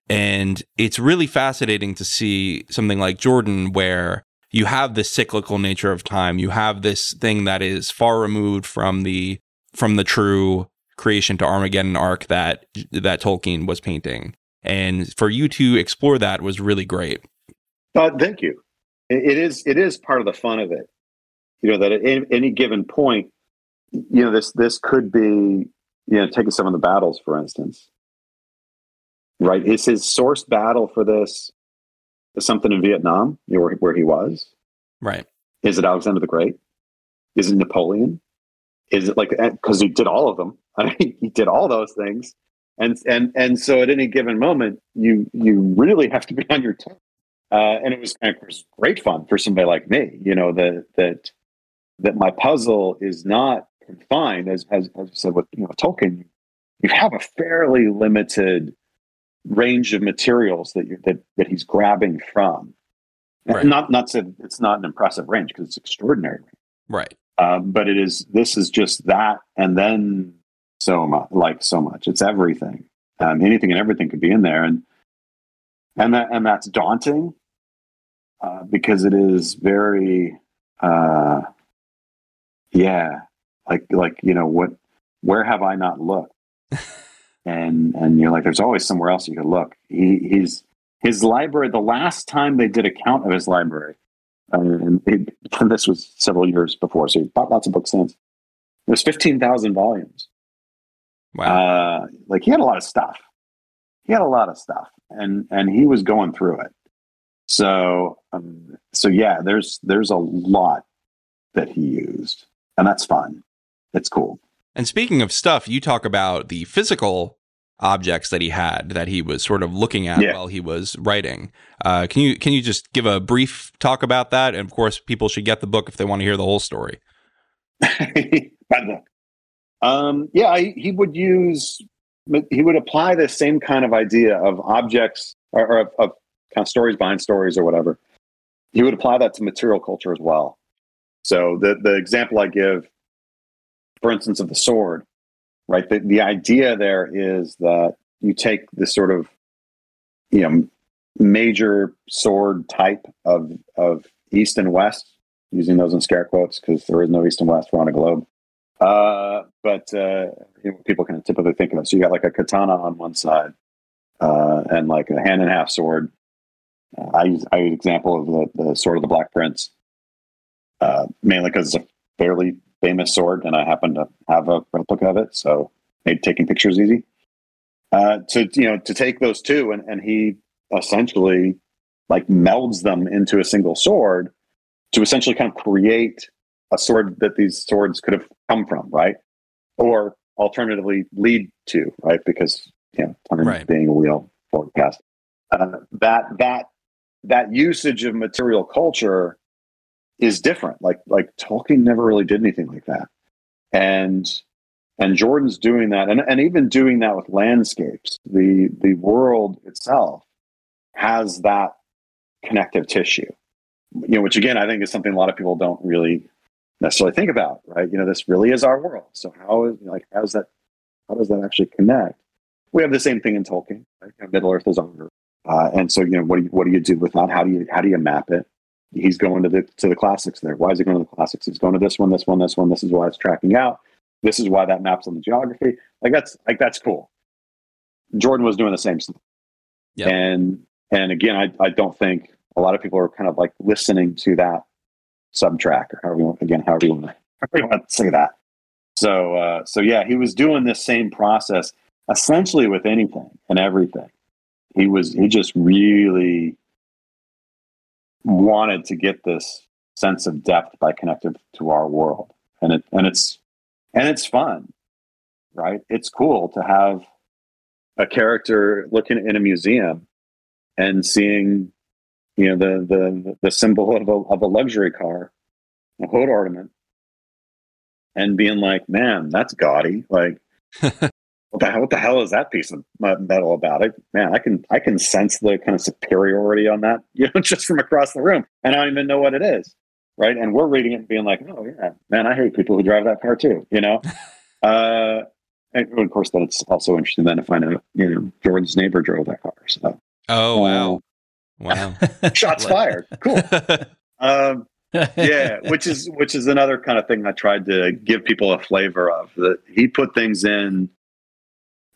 And it's really fascinating to see something like Jordan, where you have this cyclical nature of time. You have this thing that is far removed from the from the true creation to Armageddon arc that that Tolkien was painting. And for you to explore that was really great. Uh, thank you. It is it is part of the fun of it. You know that at any given point, you know this this could be you know taking some of the battles for instance. Right, is his source battle for this something in Vietnam you know, where where he was? Right. Is it Alexander the Great? Is it Napoleon? Is it like because he did all of them? I mean, he did all those things and and and so at any given moment you you really have to be on your toes uh, and it was kind of great fun for somebody like me you know that that that my puzzle is not confined as as, as I said with you know Tolkien you have a fairly limited range of materials that you that that he's grabbing from right. not not said it's not an impressive range because it's extraordinary right um, but it is this is just that and then so much, like so much. It's everything. Um, anything and everything could be in there, and and that and that's daunting uh, because it is very, uh, yeah, like like you know what, where have I not looked? And and you're like, there's always somewhere else you could look. He, he's his library. The last time they did a count of his library, uh, and, it, and this was several years before, so he bought lots of books since. It was fifteen thousand volumes. Wow. Uh, like he had a lot of stuff. He had a lot of stuff, and and he was going through it. So um, so yeah, there's there's a lot that he used, and that's fun. It's cool. And speaking of stuff, you talk about the physical objects that he had that he was sort of looking at yeah. while he was writing. Uh, can you can you just give a brief talk about that? And of course, people should get the book if they want to hear the whole story. Book. Um, yeah, he, he would use, he would apply the same kind of idea of objects or, or of, of kind of stories behind stories or whatever. He would apply that to material culture as well. So the the example I give, for instance, of the sword, right? The the idea there is that you take this sort of, you know, major sword type of of east and west, using those in scare quotes because there is no east and west. We're on a globe. Uh, but uh, people can typically think of it. So you got like a katana on one side uh, and like a hand and half sword. Uh, I use I use example of the, the sword of the Black Prince, uh, mainly because it's a fairly famous sword, and I happen to have a replica of it, so made taking pictures easy. Uh, to you know, to take those two, and, and he essentially like melds them into a single sword to essentially kind of create a sword that these swords could have come from, right? Or alternatively lead to, right? Because you know, right. being a wheel forecast. Uh, that that that usage of material culture is different. Like like Tolkien never really did anything like that, and and Jordan's doing that, and and even doing that with landscapes. The the world itself has that connective tissue, you know, which again I think is something a lot of people don't really necessarily think about, right? You know, this really is our world. So how is like how's that? How does that actually connect? We have the same thing in Tolkien. Right? Middle Earth is on Earth, uh, and so you know, what do you, what do you do with that? How do you how do you map it? He's going to the to the classics there. Why is he going to the classics? He's going to this one, this one, this one. This is why it's tracking out. This is why that maps on the geography. Like that's like that's cool. Jordan was doing the same stuff. Yep. And and again, I, I don't think a lot of people are kind of like listening to that subtrack or however you want, again, however you want, however you want to say that. So uh, so yeah, he was doing this same process essentially with anything and everything. He was he just really wanted to get this sense of depth by connecting to our world. And it and it's and it's fun, right? It's cool to have a character looking in a museum and seeing, you know, the the the symbol of a of a luxury car, a hood ornament, and being like, man, that's gaudy. Like, what the hell, what the hell is that piece of metal about? it? man, I can I can sense the kind of superiority on that, you know, just from across the room, and I don't even know what it is, right? And we're reading it and being like, oh yeah, man, I hate people who drive that car too, you know. uh, and of course, then it's also interesting then to find out, you know, Jordan's neighbor drove that car. So, oh wow, um, wow, shots fired. Cool. Um, yeah, which is which is another kind of thing I tried to give people a flavor of. That he put things in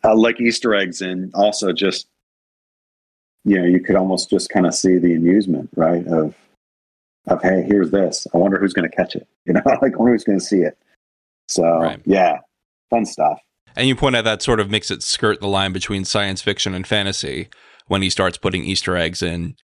uh, like Easter eggs, and also just you know you could almost just kind of see the amusement, right? Of of hey, here's this. I wonder who's going to catch it. You know, like I wonder who's going to see it. So Right. yeah, fun stuff. and you point out that sort of makes it skirt the line between science fiction and fantasy when he starts putting Easter eggs in.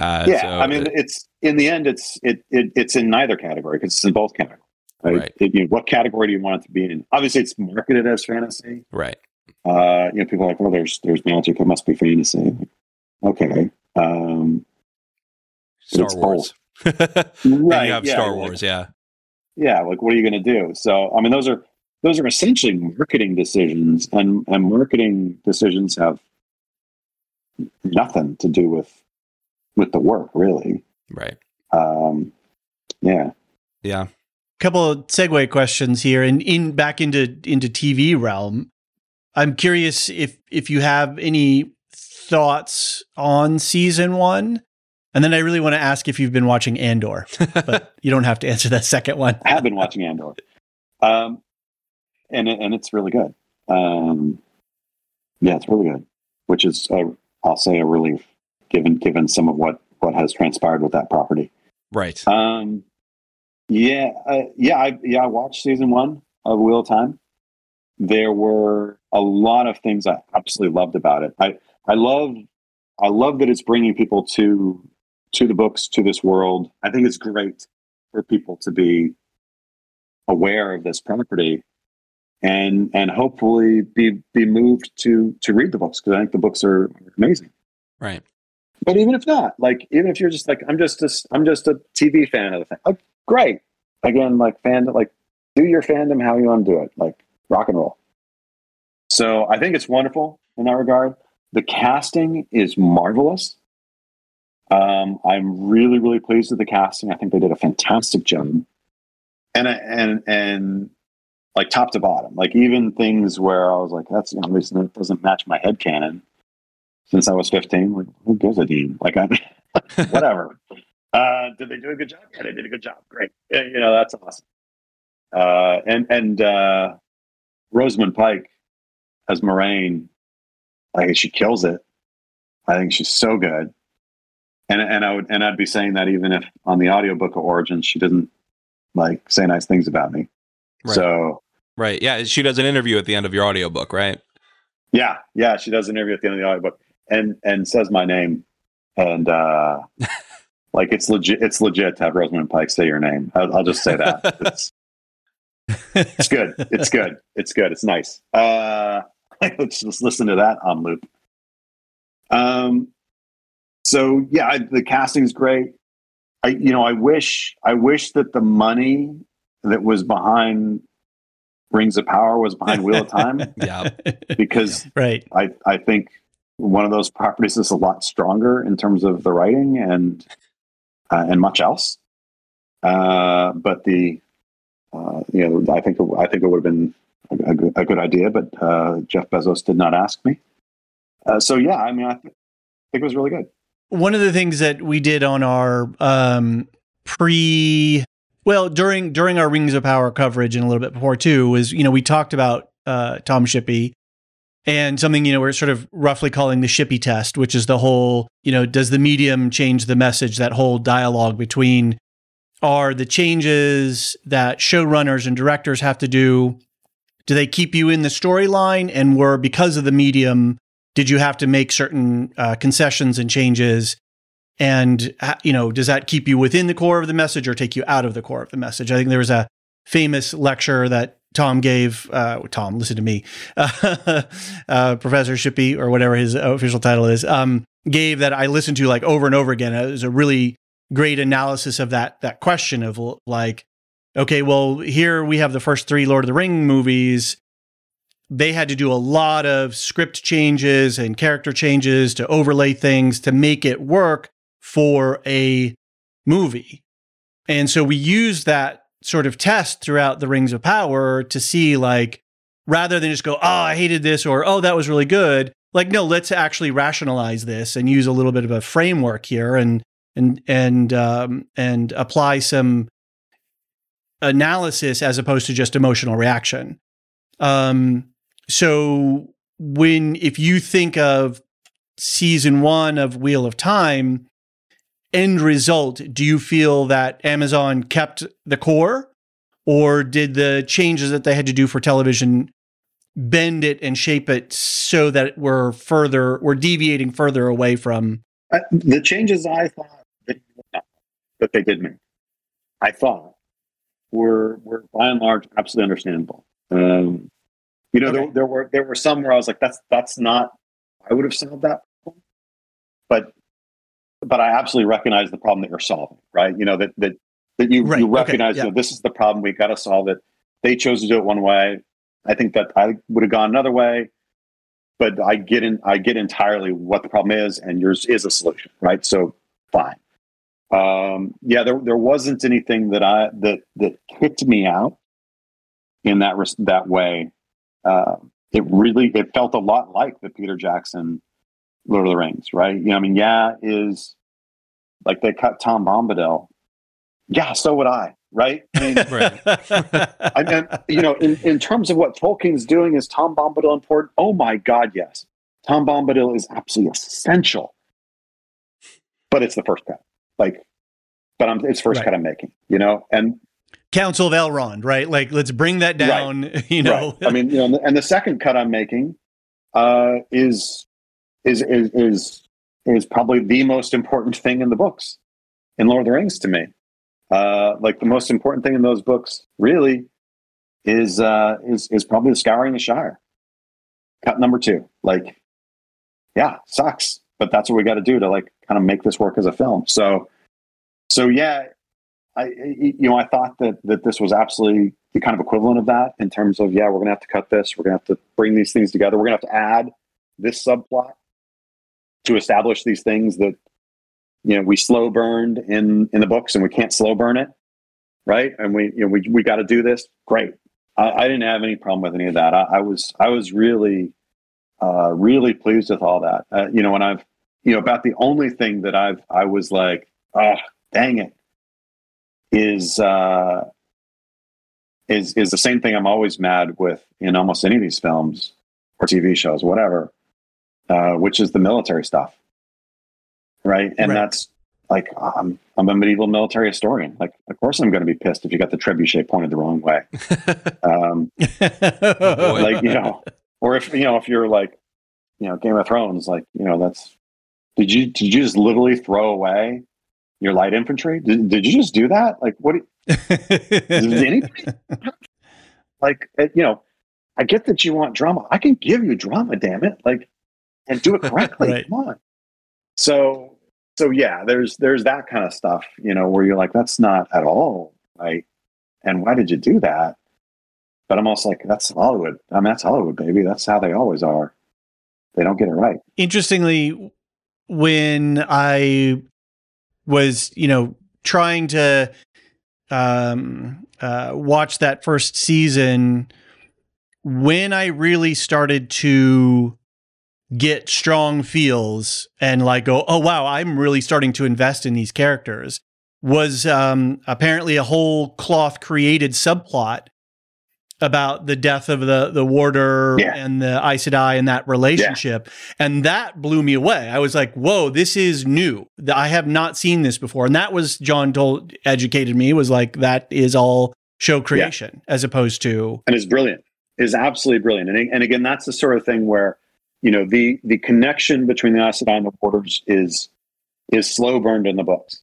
Uh, yeah, so I mean, it- it's in the end, it's it, it it's in neither category because it's in both categories. Right? Right. It- you know, what category do you want it to be in? Obviously, it's marketed as fantasy. right. Uh, you know, people are like, "Oh, there's there's magic. It must be fantasy." Okay, um, Star It's Wars. right? You have yeah, Star like- Wars, yeah. yeah like what are you going to do so i mean those are those are essentially marketing decisions and and marketing decisions have nothing to do with with the work really Right. um yeah Yeah. couple of segue questions here and in back into into TV realm. I'm curious if if you have any thoughts on season 1. And then I really want to ask if you've been watching Andor, but you don't have to answer that second one. i have been watching andor um and and it's really good um yeah it's really good which is i i'll say a relief given given some of what what has transpired with that property right. Um, yeah, uh, yeah, I yeah, I watched season one of Wheel of Time. There were a lot of things I absolutely loved about it. I I love I love that it's bringing people to to the books to this world. I think it's great for people to be aware of this property and and hopefully be be moved to to read the books because I think the books are amazing. Right. But even if not, like even if you're just like I'm just a, I'm just a TV fan of the thing, like great. Again, like fan like do your fandom how you want to do it, like rock and roll. So I think it's wonderful in that regard. The casting is marvelous. Um, I'm really really pleased with the casting. I think they did a fantastic job, and and and like top to bottom, like even things where I was like, that's you know, this doesn't match my head canon since I was 15. Like, who gives a damn? Like, I, whatever. uh, did they do a good job? Yeah, they did a good job. Great. Yeah, you know, that's awesome. Uh, and and uh, Rosamund Pike as Moiraine, like she kills it. I think she's so good. And and I would and I'd be saying that even if on the audiobook of Origins she didn't like say nice things about me. Right. So Right. Yeah. She does an interview at the end of your audiobook, right? Yeah, yeah, she does an interview at the end of the audiobook and and says my name, and uh like it's legit. It's legit to have Rosamund Pike say your name. I'll, I'll just say that it's it's good. It's good. It's good. It's nice. Uh, let's just listen to that on loop. Um, so yeah, I, the casting's great. I you know I wish I wish that the money that was behind Rings of Power was behind Wheel of Time Yeah. because right. I I think one of those properties is a lot stronger in terms of the writing and uh, and much else. Uh, but the uh, you know I think I think it would have been a, a, good- a good idea, but uh, Jeff Bezos did not ask me. Uh, so yeah, I mean I th- think it was really good. one of the things that we did on our um, pre well during during our rings of power coverage and a little bit before too was you know we talked about uh, tom shippey and something you know we're sort of roughly calling the shippey test which is the whole you know does the medium change the message that whole dialogue between are the changes that showrunners and directors have to do. Do they keep you in the storyline? And were because of the medium did you have to make certain uh, concessions and changes? And uh, you know does that keep you within the core of the message or take you out of the core of the message? I think there was a famous lecture that tom gave uh, tom listen to me uh, professor shippey or whatever his official title is um, gave that i listened to like over and over again. It was a really great analysis of that that question of like okay well here we have the first three lord of the ring movies they had to do a lot of script changes and character changes to overlay things to make it work for a movie. And so we use that sort of test throughout the Rings of Power to see, like, rather than just go, oh, I hated this or oh, that was really good. Like, no, let's actually rationalize this and use a little bit of a framework here and and and um, and apply some analysis as opposed to just emotional reaction. Um, so when if you think of season one of Wheel of Time, end result, do you feel that Amazon kept the core, or did the changes that they had to do for television bend it and shape it so that we're further we're deviating further away from Uh, the changes I thought that, they did make, I thought were were by and large absolutely understandable. Um, you know, Okay. there, there were there were some where I was like, that's that's not. I would have solved that, problem. but but I absolutely recognize the problem that you're solving. Right? You know that that that you Right, you okay, recognize. yeah. You know, this is the problem. We got to solve it. They chose to do it one way. I think that I would have gone another way but I get in, I get entirely what the problem is, and yours is a solution, right? So fine. Um, yeah, there there wasn't anything that I that that kicked me out in that res- that way. Uh, it really it felt a lot like the Peter Jackson Lord of the Rings, right? You know, I mean, yeah, is like they cut Tom Bombadil. Yeah, so would I, right? I mean, Right. I mean, you know, in, in terms of what Tolkien's doing, is Tom Bombadil important? Oh my God, yes. Tom Bombadil is absolutely essential. But it's the first cut. Like, but I'm it's first Right. cut I'm making, you know? And Council of Elrond, right? Like, let's bring that down. You know, right. I mean, you know, and the, and the second cut I'm making uh is is is is is probably the most important thing in the books in Lord of the Rings to me. Uh like the most important thing in those books really is uh is is probably the scouring the Shire. Cut number two. Like, yeah, sucks. But that's what we got to do to like kind of make this work as a film. So so yeah, I you know, I thought that that this was absolutely the kind of equivalent of that in terms of yeah, we're gonna have to cut this, we're gonna have to bring these things together, we're gonna have to add this subplot to establish these things that you know we slow burned in in the books and we can't slow burn it, right? And we you know we we got to do this. Great. I, I didn't have any problem with any of that. I, I was I was really uh, really pleased with all that. Uh, you know, when I've you know about the only thing that I've I was like, oh dang it, is uh, is is the same thing I'm always mad with in almost any of these films or TV shows, whatever, uh, which is the military stuff, right? And Right. that's like I'm I'm a medieval military historian. Like, of course I'm going to be pissed if you got the trebuchet pointed the wrong way. Um, boy. like you know, or if you know if you're like, you know, Game of Thrones, like you know, that's did you did you just literally throw away your light infantry? Did, did you just do that? Like, what? do you- anybody? like, uh, you know, I get that you want drama. I can give you drama, damn it! Like, and do it correctly. Right. Come on. So, so yeah, there's there's that kind of stuff, you know, where you're like, that's not at all right. And why did you do that? But I'm also like, that's Hollywood. I mean, that's Hollywood, baby. That's how they always are. They don't get it right. Interestingly, when I was, you know, trying to um, uh, watch that first season, when I really started to get strong feels and like go, oh wow, I'm really starting to invest in these characters was um, apparently a whole cloth created subplot about the death of the the warder Yeah. and the Aes Sedai and that relationship, and that blew me away. I was like, "Whoa, this is new. I have not seen this before." And that was John told educated me was like that is all show creation as opposed to and is brilliant is absolutely brilliant and, and again that's the sort of thing where you know the the connection between the Aes Sedai and the warders is is slow burned in the books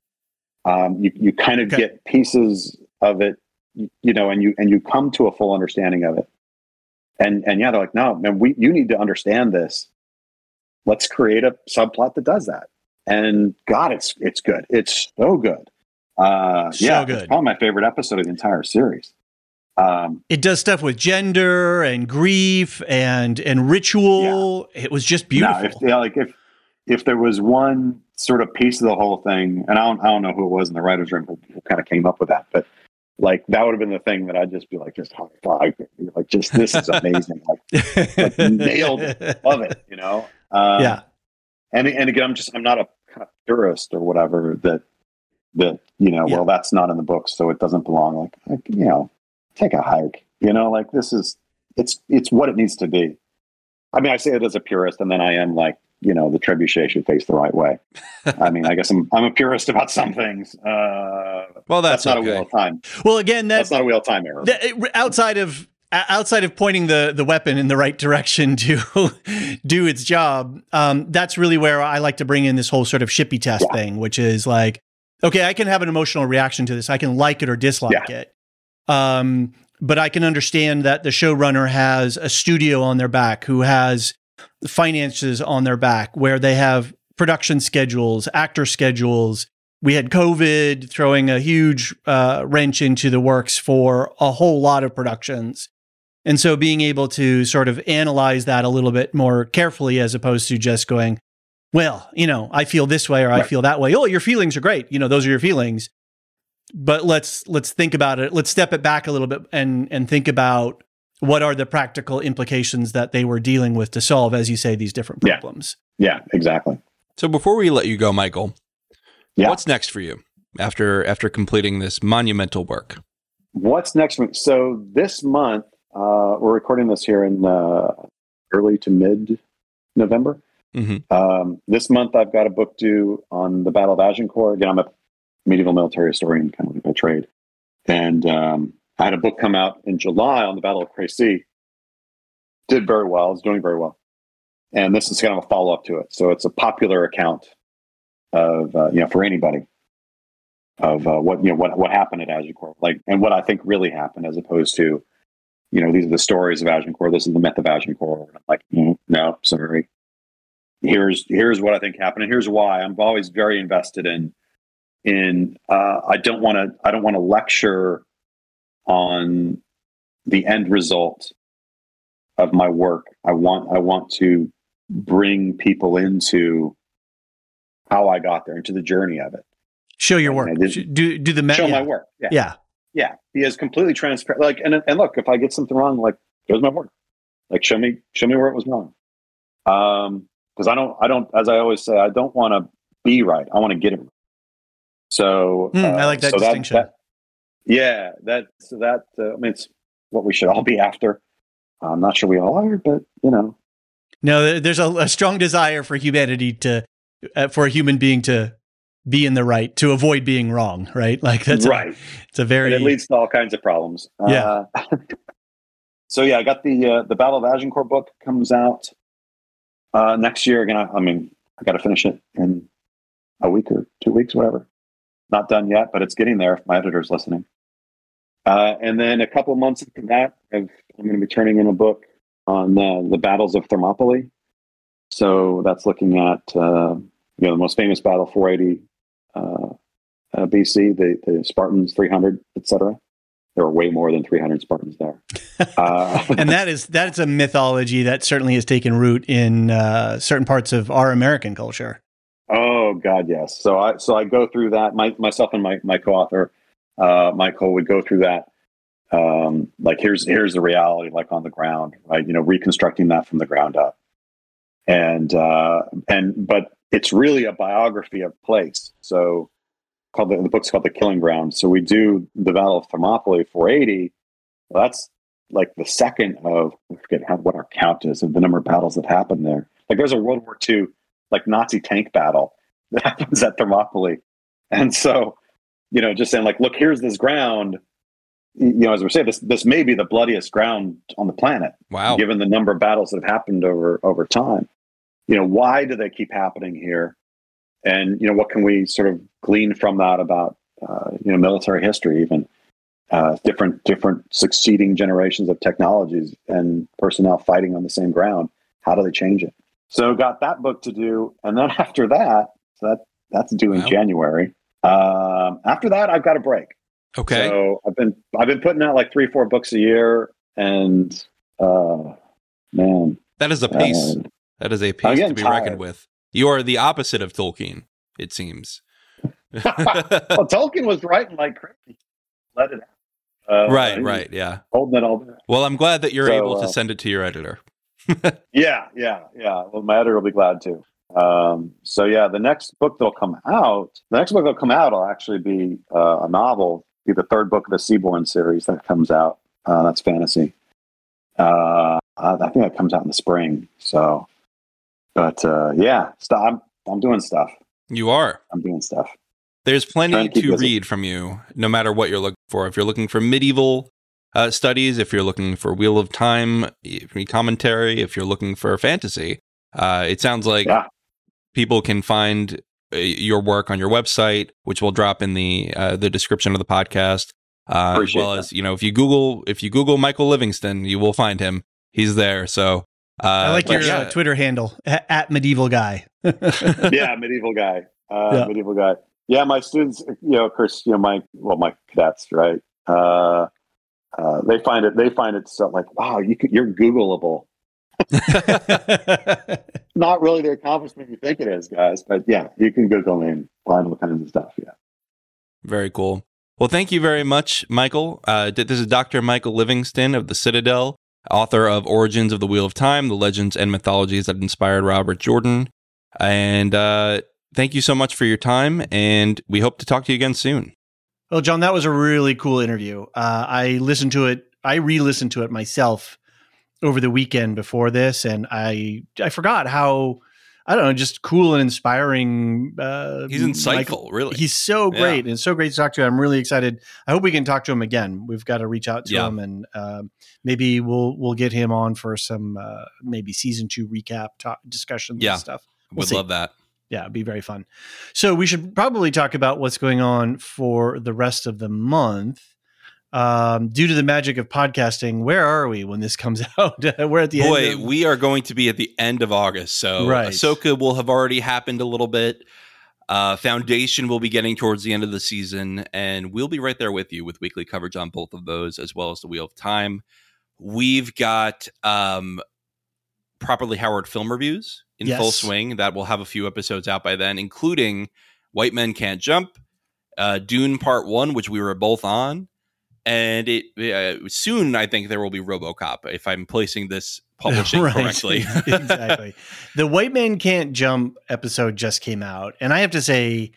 um, you, you kind of Okay. get pieces of it you, know and you and you come to a full understanding of it. And and yeah they're like no man we you need to understand this. Let's create a subplot that does that. And god it's it's good. It's so good. Uh So yeah good. it's probably my favorite episode of the entire series. Um it does stuff with gender and grief and and ritual. It was just beautiful. No, if, yeah, like if if there was one sort of piece of the whole thing, and I don't I don't know who it was in the writers' room who, who kind of came up with that, but like that would have been the thing that I'd just be like, just high five, like just this is amazing, like like, nailed it. love it, you know. Um, yeah. and and again, I'm just I'm not a kind of purist or whatever that that you know. Yeah. Well, that's not in the book, so it doesn't belong. Like, like you know, take a hike. You know, like this is it's it's what it needs to be. I mean, I say it as a purist, and then I am like you know the trebuchet should face the right way. I mean, I guess I'm I'm a purist about some things. Uh, Well, that's, that's, not okay. a wheel of time. Well, again, That's not a wheel of time error. that outside of outside of pointing the the weapon in the right direction to do its job, um, that's really where I like to bring in this whole sort of shippy test Yeah. thing, which is like, okay, I can have an emotional reaction to this. I can like it or dislike it. Um, but I can understand that the showrunner has a studio on their back who has finances on their back where they have production schedules, actor schedules. We had COVID throwing a huge uh, wrench into the works for a whole lot of productions. And so being able to sort of analyze that a little bit more carefully as opposed to just going, well, you know, I feel this way or I feel that way. Oh, your feelings are great. You know, those are your feelings. But let's let's think about it. Let's step it back a little bit and and think about what are the practical implications that they were dealing with to solve, as you say, these different problems. yeah, exactly. So before we let you go, Michael, Yeah. what's next for you after after completing this monumental work? What's next month? So this month, uh, we're recording this here in uh, early to mid November. Mhm. Um, this month, I've got a book due on the Battle of Agincourt. Again, I'm a medieval military historian, kind of by trade, and um, I had a book come out in July on the Battle of Crécy. Did very well. It's doing very well, and this is kind of a follow up to it. So it's a popular account of uh, you know for anybody of uh, what you know what what happened at Agincourt, like and what I think really happened, as opposed to you know these are the stories of Agincourt. This is the myth of Agincourt. And I'm like, mm, no, sorry. Here's here's what I think happened, and here's why. I'm always very invested in in. Uh, I don't want to I don't want to lecture on the end result of my work. I want I want to bring people into how I got there, into the journey of it Show your work. Do do the me- show yeah. my work. Yeah. Yeah. Yeah. Be as completely transparent. Like, and, and look, if I get something wrong, like, there's my work. Like, show me, show me where it was wrong. Um, cause I don't, I don't, as I always say, I don't want to be right. I want to get it right. So, Hmm, I like that so distinction. yeah. That, so that, uh, I mean, it's what we should all be after. I'm not sure we all are, but you know, No, there's a, a strong desire for humanity to, uh, for a human being to be in the right, to avoid being wrong, right? Like that's a- right. it's a very and it leads to all kinds of problems. Yeah. Uh, so yeah, I got the uh, the Battle of Agincourt book comes out uh, next year. Again, I, I mean, I got to finish it in a week or two weeks, whatever. Not done yet, but it's getting there. If my editor's listening. Uh, and then a couple months after that, I've, I'm going to be turning in a book on uh, the battles of Thermopylae. So that's looking at uh, you know, the most famous battle, 480 uh, uh, BC, the, the Spartans, 300, etc. There were way more than 300 Spartans there. Uh, and that is that's a mythology that certainly has taken root in uh, certain parts of our American culture. Oh God, yes. So I so I go through that. My myself and my my co-author uh, Michael would go through that. Um, like here's here's the reality, like on the ground, right? You know, reconstructing that from the ground up, and uh, and but it's really a biography of place. So called the, the book's called The Killing Ground. So we do the Battle of Thermopylae 480. Well, that's like the second of I forget how, what our count is of the number of battles that happened there. Like there's a World War II like Nazi tank battle that happens at Thermopylae, and so you know just saying like look here's this ground. You know, as we say, this this may be the bloodiest ground on the planet. Wow! Given the number of battles that have happened over over time, you know, why do they keep happening here? And you know, what can we sort of glean from that about uh, you know military history, even uh, different different succeeding generations of technologies and personnel fighting on the same ground? How do they change it? So got that book to do, and then after that, so that that's due in wow. January. Um, after that, I've got a break. Okay. So I've been I've been putting out like three four books a year, and uh, man, that is a pace. Uh, that is a pace to be tired. reckoned with. You are the opposite of Tolkien, it seems. well, Tolkien was writing like crazy. Let it out. Uh, right, right, yeah. Holding it all back. Well, I'm glad that you're so, able to uh, send it to your editor. yeah, yeah, yeah. Well, my editor will be glad too. Um, so yeah, the next book that'll come out, the next book that'll come out will actually be uh, a novel, be the third book of the Seaborn series that comes out. Uh, that's fantasy. Uh, I think that comes out in the spring. So but uh, yeah, st- I'm I'm doing stuff. You are. I'm doing stuff. There's plenty to, to read from you, no matter what you're looking for. If you're looking for medieval uh, studies, if you're looking for Wheel of Time commentary, if you're looking for fantasy, uh, it sounds like yeah. People can find uh, your work on your website, which we'll drop in the uh, the description of the podcast. Uh, as well that. as you know, if you Google if you Google Michael Livingston, you will find him. He's there. So uh, I like your yeah. uh, Twitter handle at, at, medieval guy. yeah, medieval guy. Uh, yeah. Medieval guy. Yeah, my students, you know, of course, you know, my well, my cadets, right? Uh, uh, they find it. They find it so like, wow, you could, you're Googleable. Not really the accomplishment you think it is, guys, but yeah, you can Google me and find all kinds of stuff. Yeah. Very cool. Well, thank you very much, Michael. Uh, this is Dr. Michael Livingston of the Citadel author of Origins of the Wheel of Time, the legends and mythologies that inspired Robert Jordan. And uh, thank you so much for your time, and we hope to talk to you again soon. Well, John, that was a really cool interview. Uh, I listened to it, I re listened to it myself over the weekend before this, and I I forgot how I don't know, just cool and inspiring. Uh, he's insightful, Michael. really. He's so great, yeah. and so great to talk to. I'm really excited. I hope we can talk to him again. We've got to reach out to yeah. him, and uh, maybe we'll we'll get him on for some uh, maybe season two recap talk, discussions yeah. and stuff. We'll Would see. love that. Yeah, it'd be very fun. So we should probably talk about what's going on for the rest of the month um, due to the magic of podcasting, where are we when this comes out? We're at the Boy, end. Boy, we are going to be at the end of August. So right. Ahsoka will have already happened a little bit. Uh, Foundation will be getting towards the end of the season, and we'll be right there with you with weekly coverage on both of those, as well as the Wheel of Time. We've got um, properly Howard film reviews in yes. full swing that will have a few episodes out by then, including White Men Can't Jump, uh, Dune Part One, which we were both on, and it uh, soon I think there will be RoboCop if I'm placing this publishing right. correctly. exactly. The White Man Can't Jump episode just came out, and I have to say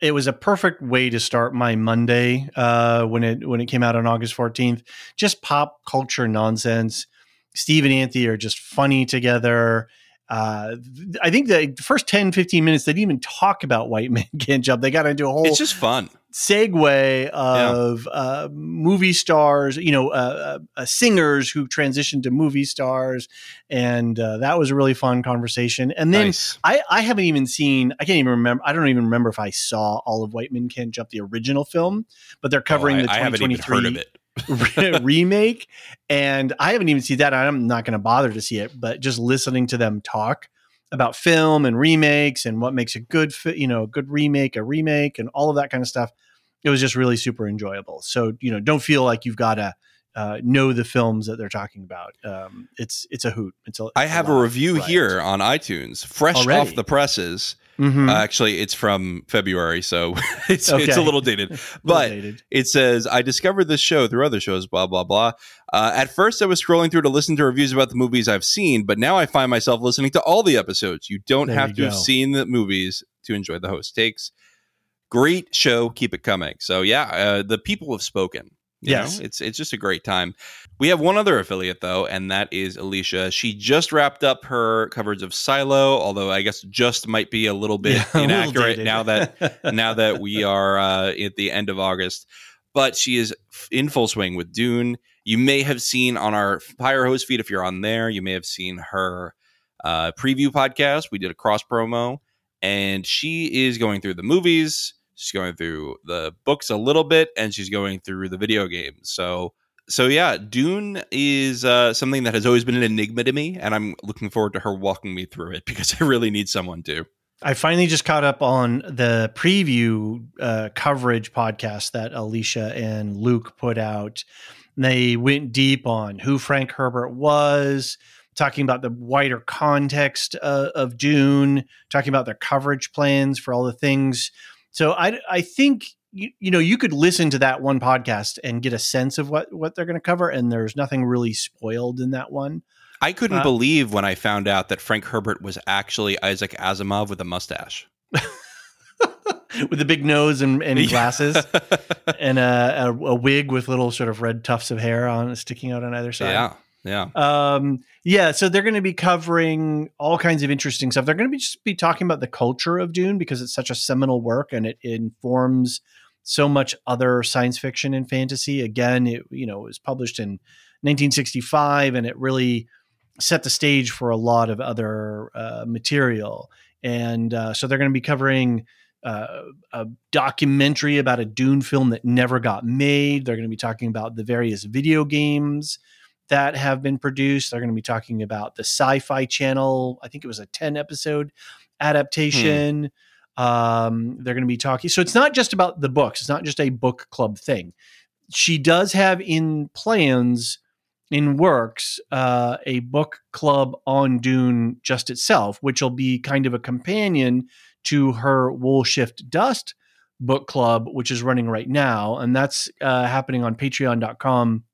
it was a perfect way to start my Monday uh, when it when it came out on August 14th. Just pop culture nonsense. Steve and Anthony are just funny together. Uh, I think the first 10, 15 minutes, they didn't even talk about White Man Can't Jump. They got into a whole. It's just fun segue of yeah. uh, movie stars, you know, uh, uh, uh, singers who transitioned to movie stars, and uh, that was a really fun conversation. And then nice. I, I haven't even seen, I can't even remember, I don't even remember if I saw all of White Men Can't Jump, the original film, but they're covering oh, I, the 2023 remake, and I haven't even seen that. I'm not going to bother to see it, but just listening to them talk about film and remakes and what makes a good fi- you know a good remake a remake and all of that kind of stuff it was just really super enjoyable so you know don't feel like you've got to uh, know the films that they're talking about um, it's it's a hoot it's a, I have a lot, review right. here on iTunes, fresh Already? off the presses. Mhm. Uh, actually, it's from February, so it's it's a little dated. Little But dated. it says, I discovered this show through other shows, blah, blah, blah. Uh, at first, I was scrolling through to listen to reviews about the movies I've seen, but now I find myself listening to all the episodes. You don't There have you to have seen the movies to enjoy the host takes. Great show. Keep it coming. So, yeah, uh, the people have spoken. You Yes. know, it's it's just a great time. We have one other affiliate though, and that is Elysia. She just wrapped up her coverage of Silo, although I guess just might be a little bit Yeah, a little inaccurate now that now that we are uh, at the end of August. But she is in full swing with Dune. You may have seen on our Firehose feed if you're on there. You may have seen her uh, preview podcast. We did a cross promo, and she is going through the movies. She's going through the books a little bit, and she's going through the video games. So, so yeah, Dune is uh, something that has always been an enigma to me, and I'm looking forward to her walking me through it because I really need someone to. I finally just caught up on the preview uh, coverage podcast that Elysia and Luke put out. They went deep on who Frank Herbert was, talking about the wider context uh, of Dune, talking about their coverage plans for all the things. So I, I think you, you know you could listen to that one podcast and get a sense of what what they're going to cover, and there's nothing really spoiled in that one. I couldn't Uh, believe when I found out that Frank Herbert was actually Isaac Asimov with a mustache. with a big nose and, and glasses. and a, a, a wig with little sort of red tufts of hair on sticking out on either side. yeah, yeah. Um, yeah. So they're going to be covering all kinds of interesting stuff. They're going to be just be talking about the culture of Dune because it's such a seminal work and it informs so much other science fiction and fantasy. Again, it you know it was published in 1965 and it really set the stage for a lot of other uh, material. And uh, so they're going to be covering uh, a documentary about a Dune film that never got made. They're going to be talking about the various video games that have been produced. They're going to be talking about the Sci Fi Channel. I think it was a 10 episode adaptation. Um, they're going to be talking. So it's not just about the books, it's not just a book club thing. She does have in plans, in works, uh, a book club on Dune just itself, which will be kind of a companion to her Wool Shift Dust book club, which is running right now. And that's uh, happening on patreon.com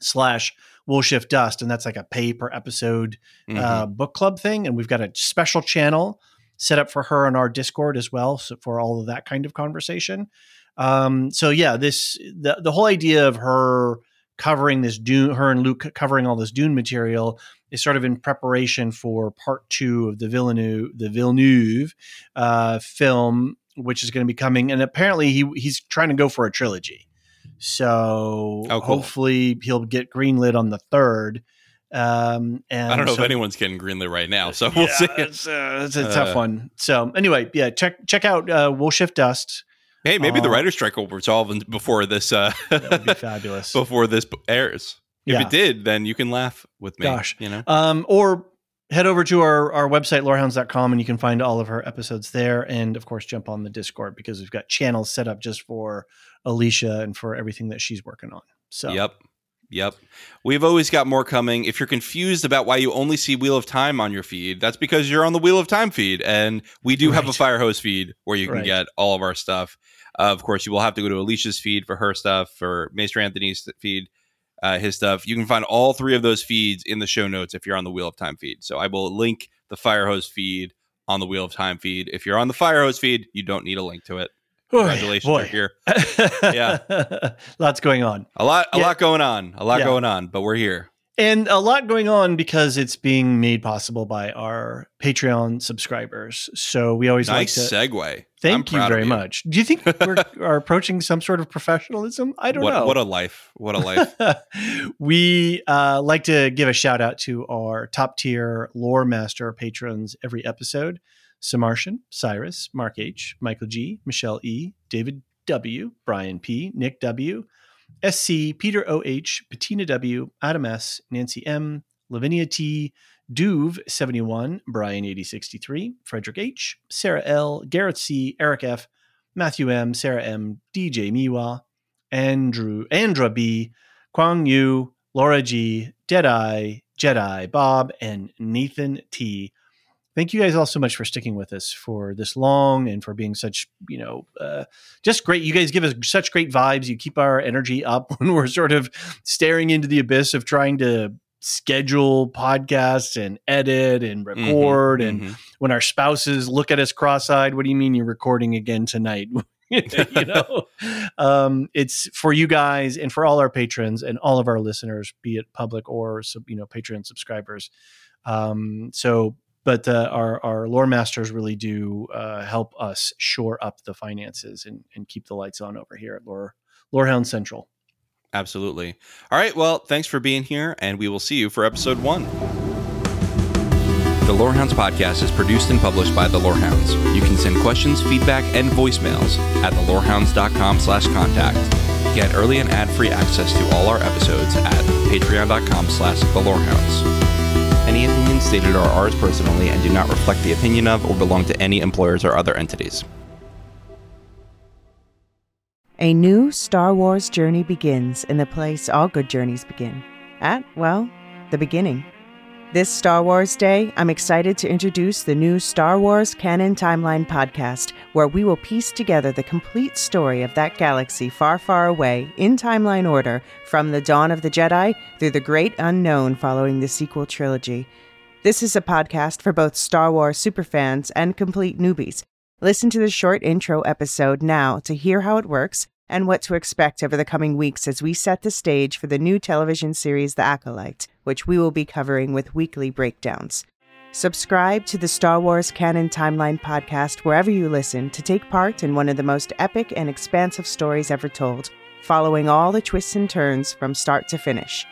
slash Wool Shift Dust. And that's like a pay per episode Mhm. uh, book club thing. And we've got a special channel set up for her on our Discord as well, so for all of that kind of conversation. Um, so yeah, this the the whole idea of her covering this Dune, her and Luke covering all this Dune material is sort of in preparation for part two of the Villeneuve the Villeneuve uh, film, which is going to be coming. And apparently he he's trying to go for a trilogy. So Oh, cool. hopefully he'll get greenlit on the third. Um, and I don't know so- if anyone's getting greenlit right now, so we'll yeah, see. It's, uh, it's a Uh, tough one. So anyway, yeah, check check out uh, Wool Shift Dust. Hey, maybe the Uh, writer's strike will resolve before this uh, That would be fabulous. before this airs. If Yeah. it did, then you can laugh with me. Gosh. you know. Um, or head over to our, our website, lorehounds.com, and you can find all of her episodes there. And of course, jump on the Discord because we've got channels set up just for Elysia and for everything that she's working on. So, Yep. Yep. We've always got more coming. If you're confused about why you only see Wheel of Time on your feed, that's because you're on the Wheel of Time feed. And we do have a Right. Fire Hose feed where you can Right. get all of our stuff. Uh, of course, you will have to go to Elysia's feed for her stuff, for Maester Anthony's feed, uh, his stuff. You can find all three of those feeds in the show notes if you're on the Wheel of Time feed. So I will link the Fire Hose feed on the Wheel of Time feed. If you're on the Fire Hose feed, you don't need a link to it. Congratulations, boy. you're here. yeah. Lots going on. A lot, a Yeah. lot going on, a lot Yeah. going on, but we're here. And a lot going on because it's being made possible by our Patreon subscribers. So we always Nice like to segue. thank I'm you very much. Do you think we're are approaching some sort of professionalism? I don't what, know. What a life. What a life. we uh, like to give a shout out to our top tier lore master patrons every episode Samartian, Cyrus, Mark H., Michael G., Michelle E., David W., Brian P., Nick W., SC, Peter O.H., Bettina W., Adam S., Nancy M., Lavinia T., Duve71, Brian8063, Frederick H., Sarah L., Garrett C., Eric F., Matthew M., Sarah M., DJ Miwa, Andrew, Andra B., Kwang Yu, Laura G., Deadeye, Jedi, Bob, and Nathan T. Thank you guys all so much for sticking with us for this long and for being such, you know, uh, just great. You guys give us such great vibes. You keep our energy up when we're sort of staring into the abyss of trying to schedule podcasts and edit and Mm-hmm, record. And when our spouses look at us cross eyed, what do you mean you're recording again tonight? you know, um, it's for you guys and for all our patrons and all of our listeners, be it public or you know Patreon subscribers. Um, so, but uh, our our lore masters really do uh, help us shore up the finances and, and keep the lights on over here at Lore Lorehound Central. Absolutely. All right. Well, thanks for being here, and we will see you for episode one. The Lorehounds podcast is produced and published by The Lorehounds. You can send questions, feedback, and voicemails at thelorehounds.com slash contact. Get early and ad-free access to all our episodes at patreon.com slash thelorehounds. Any opinions stated are ours personally and do not reflect the opinion of or belong to any employers or other entities. A new Star Wars journey begins in the place all good journeys begin at, well, the beginning. This Star Wars Day, I'm excited to introduce the new Star Wars Canon Timeline podcast, where we will piece together the complete story of that galaxy far, far away in timeline order from the dawn of the Jedi through the great unknown following the sequel trilogy. This is a podcast for both Star Wars superfans and complete newbies. Listen to the short intro episode now to hear how it works and what to expect over the coming weeks as we set the stage for the new television series The Acolyte, which we will be covering with weekly breakdowns. Subscribe to the Star Wars Canon Timeline podcast wherever you listen to take part in one of the most epic and expansive stories ever told, following all the twists and turns from start to finish.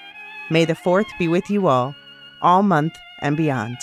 May the 4th be with you all, all month and beyond.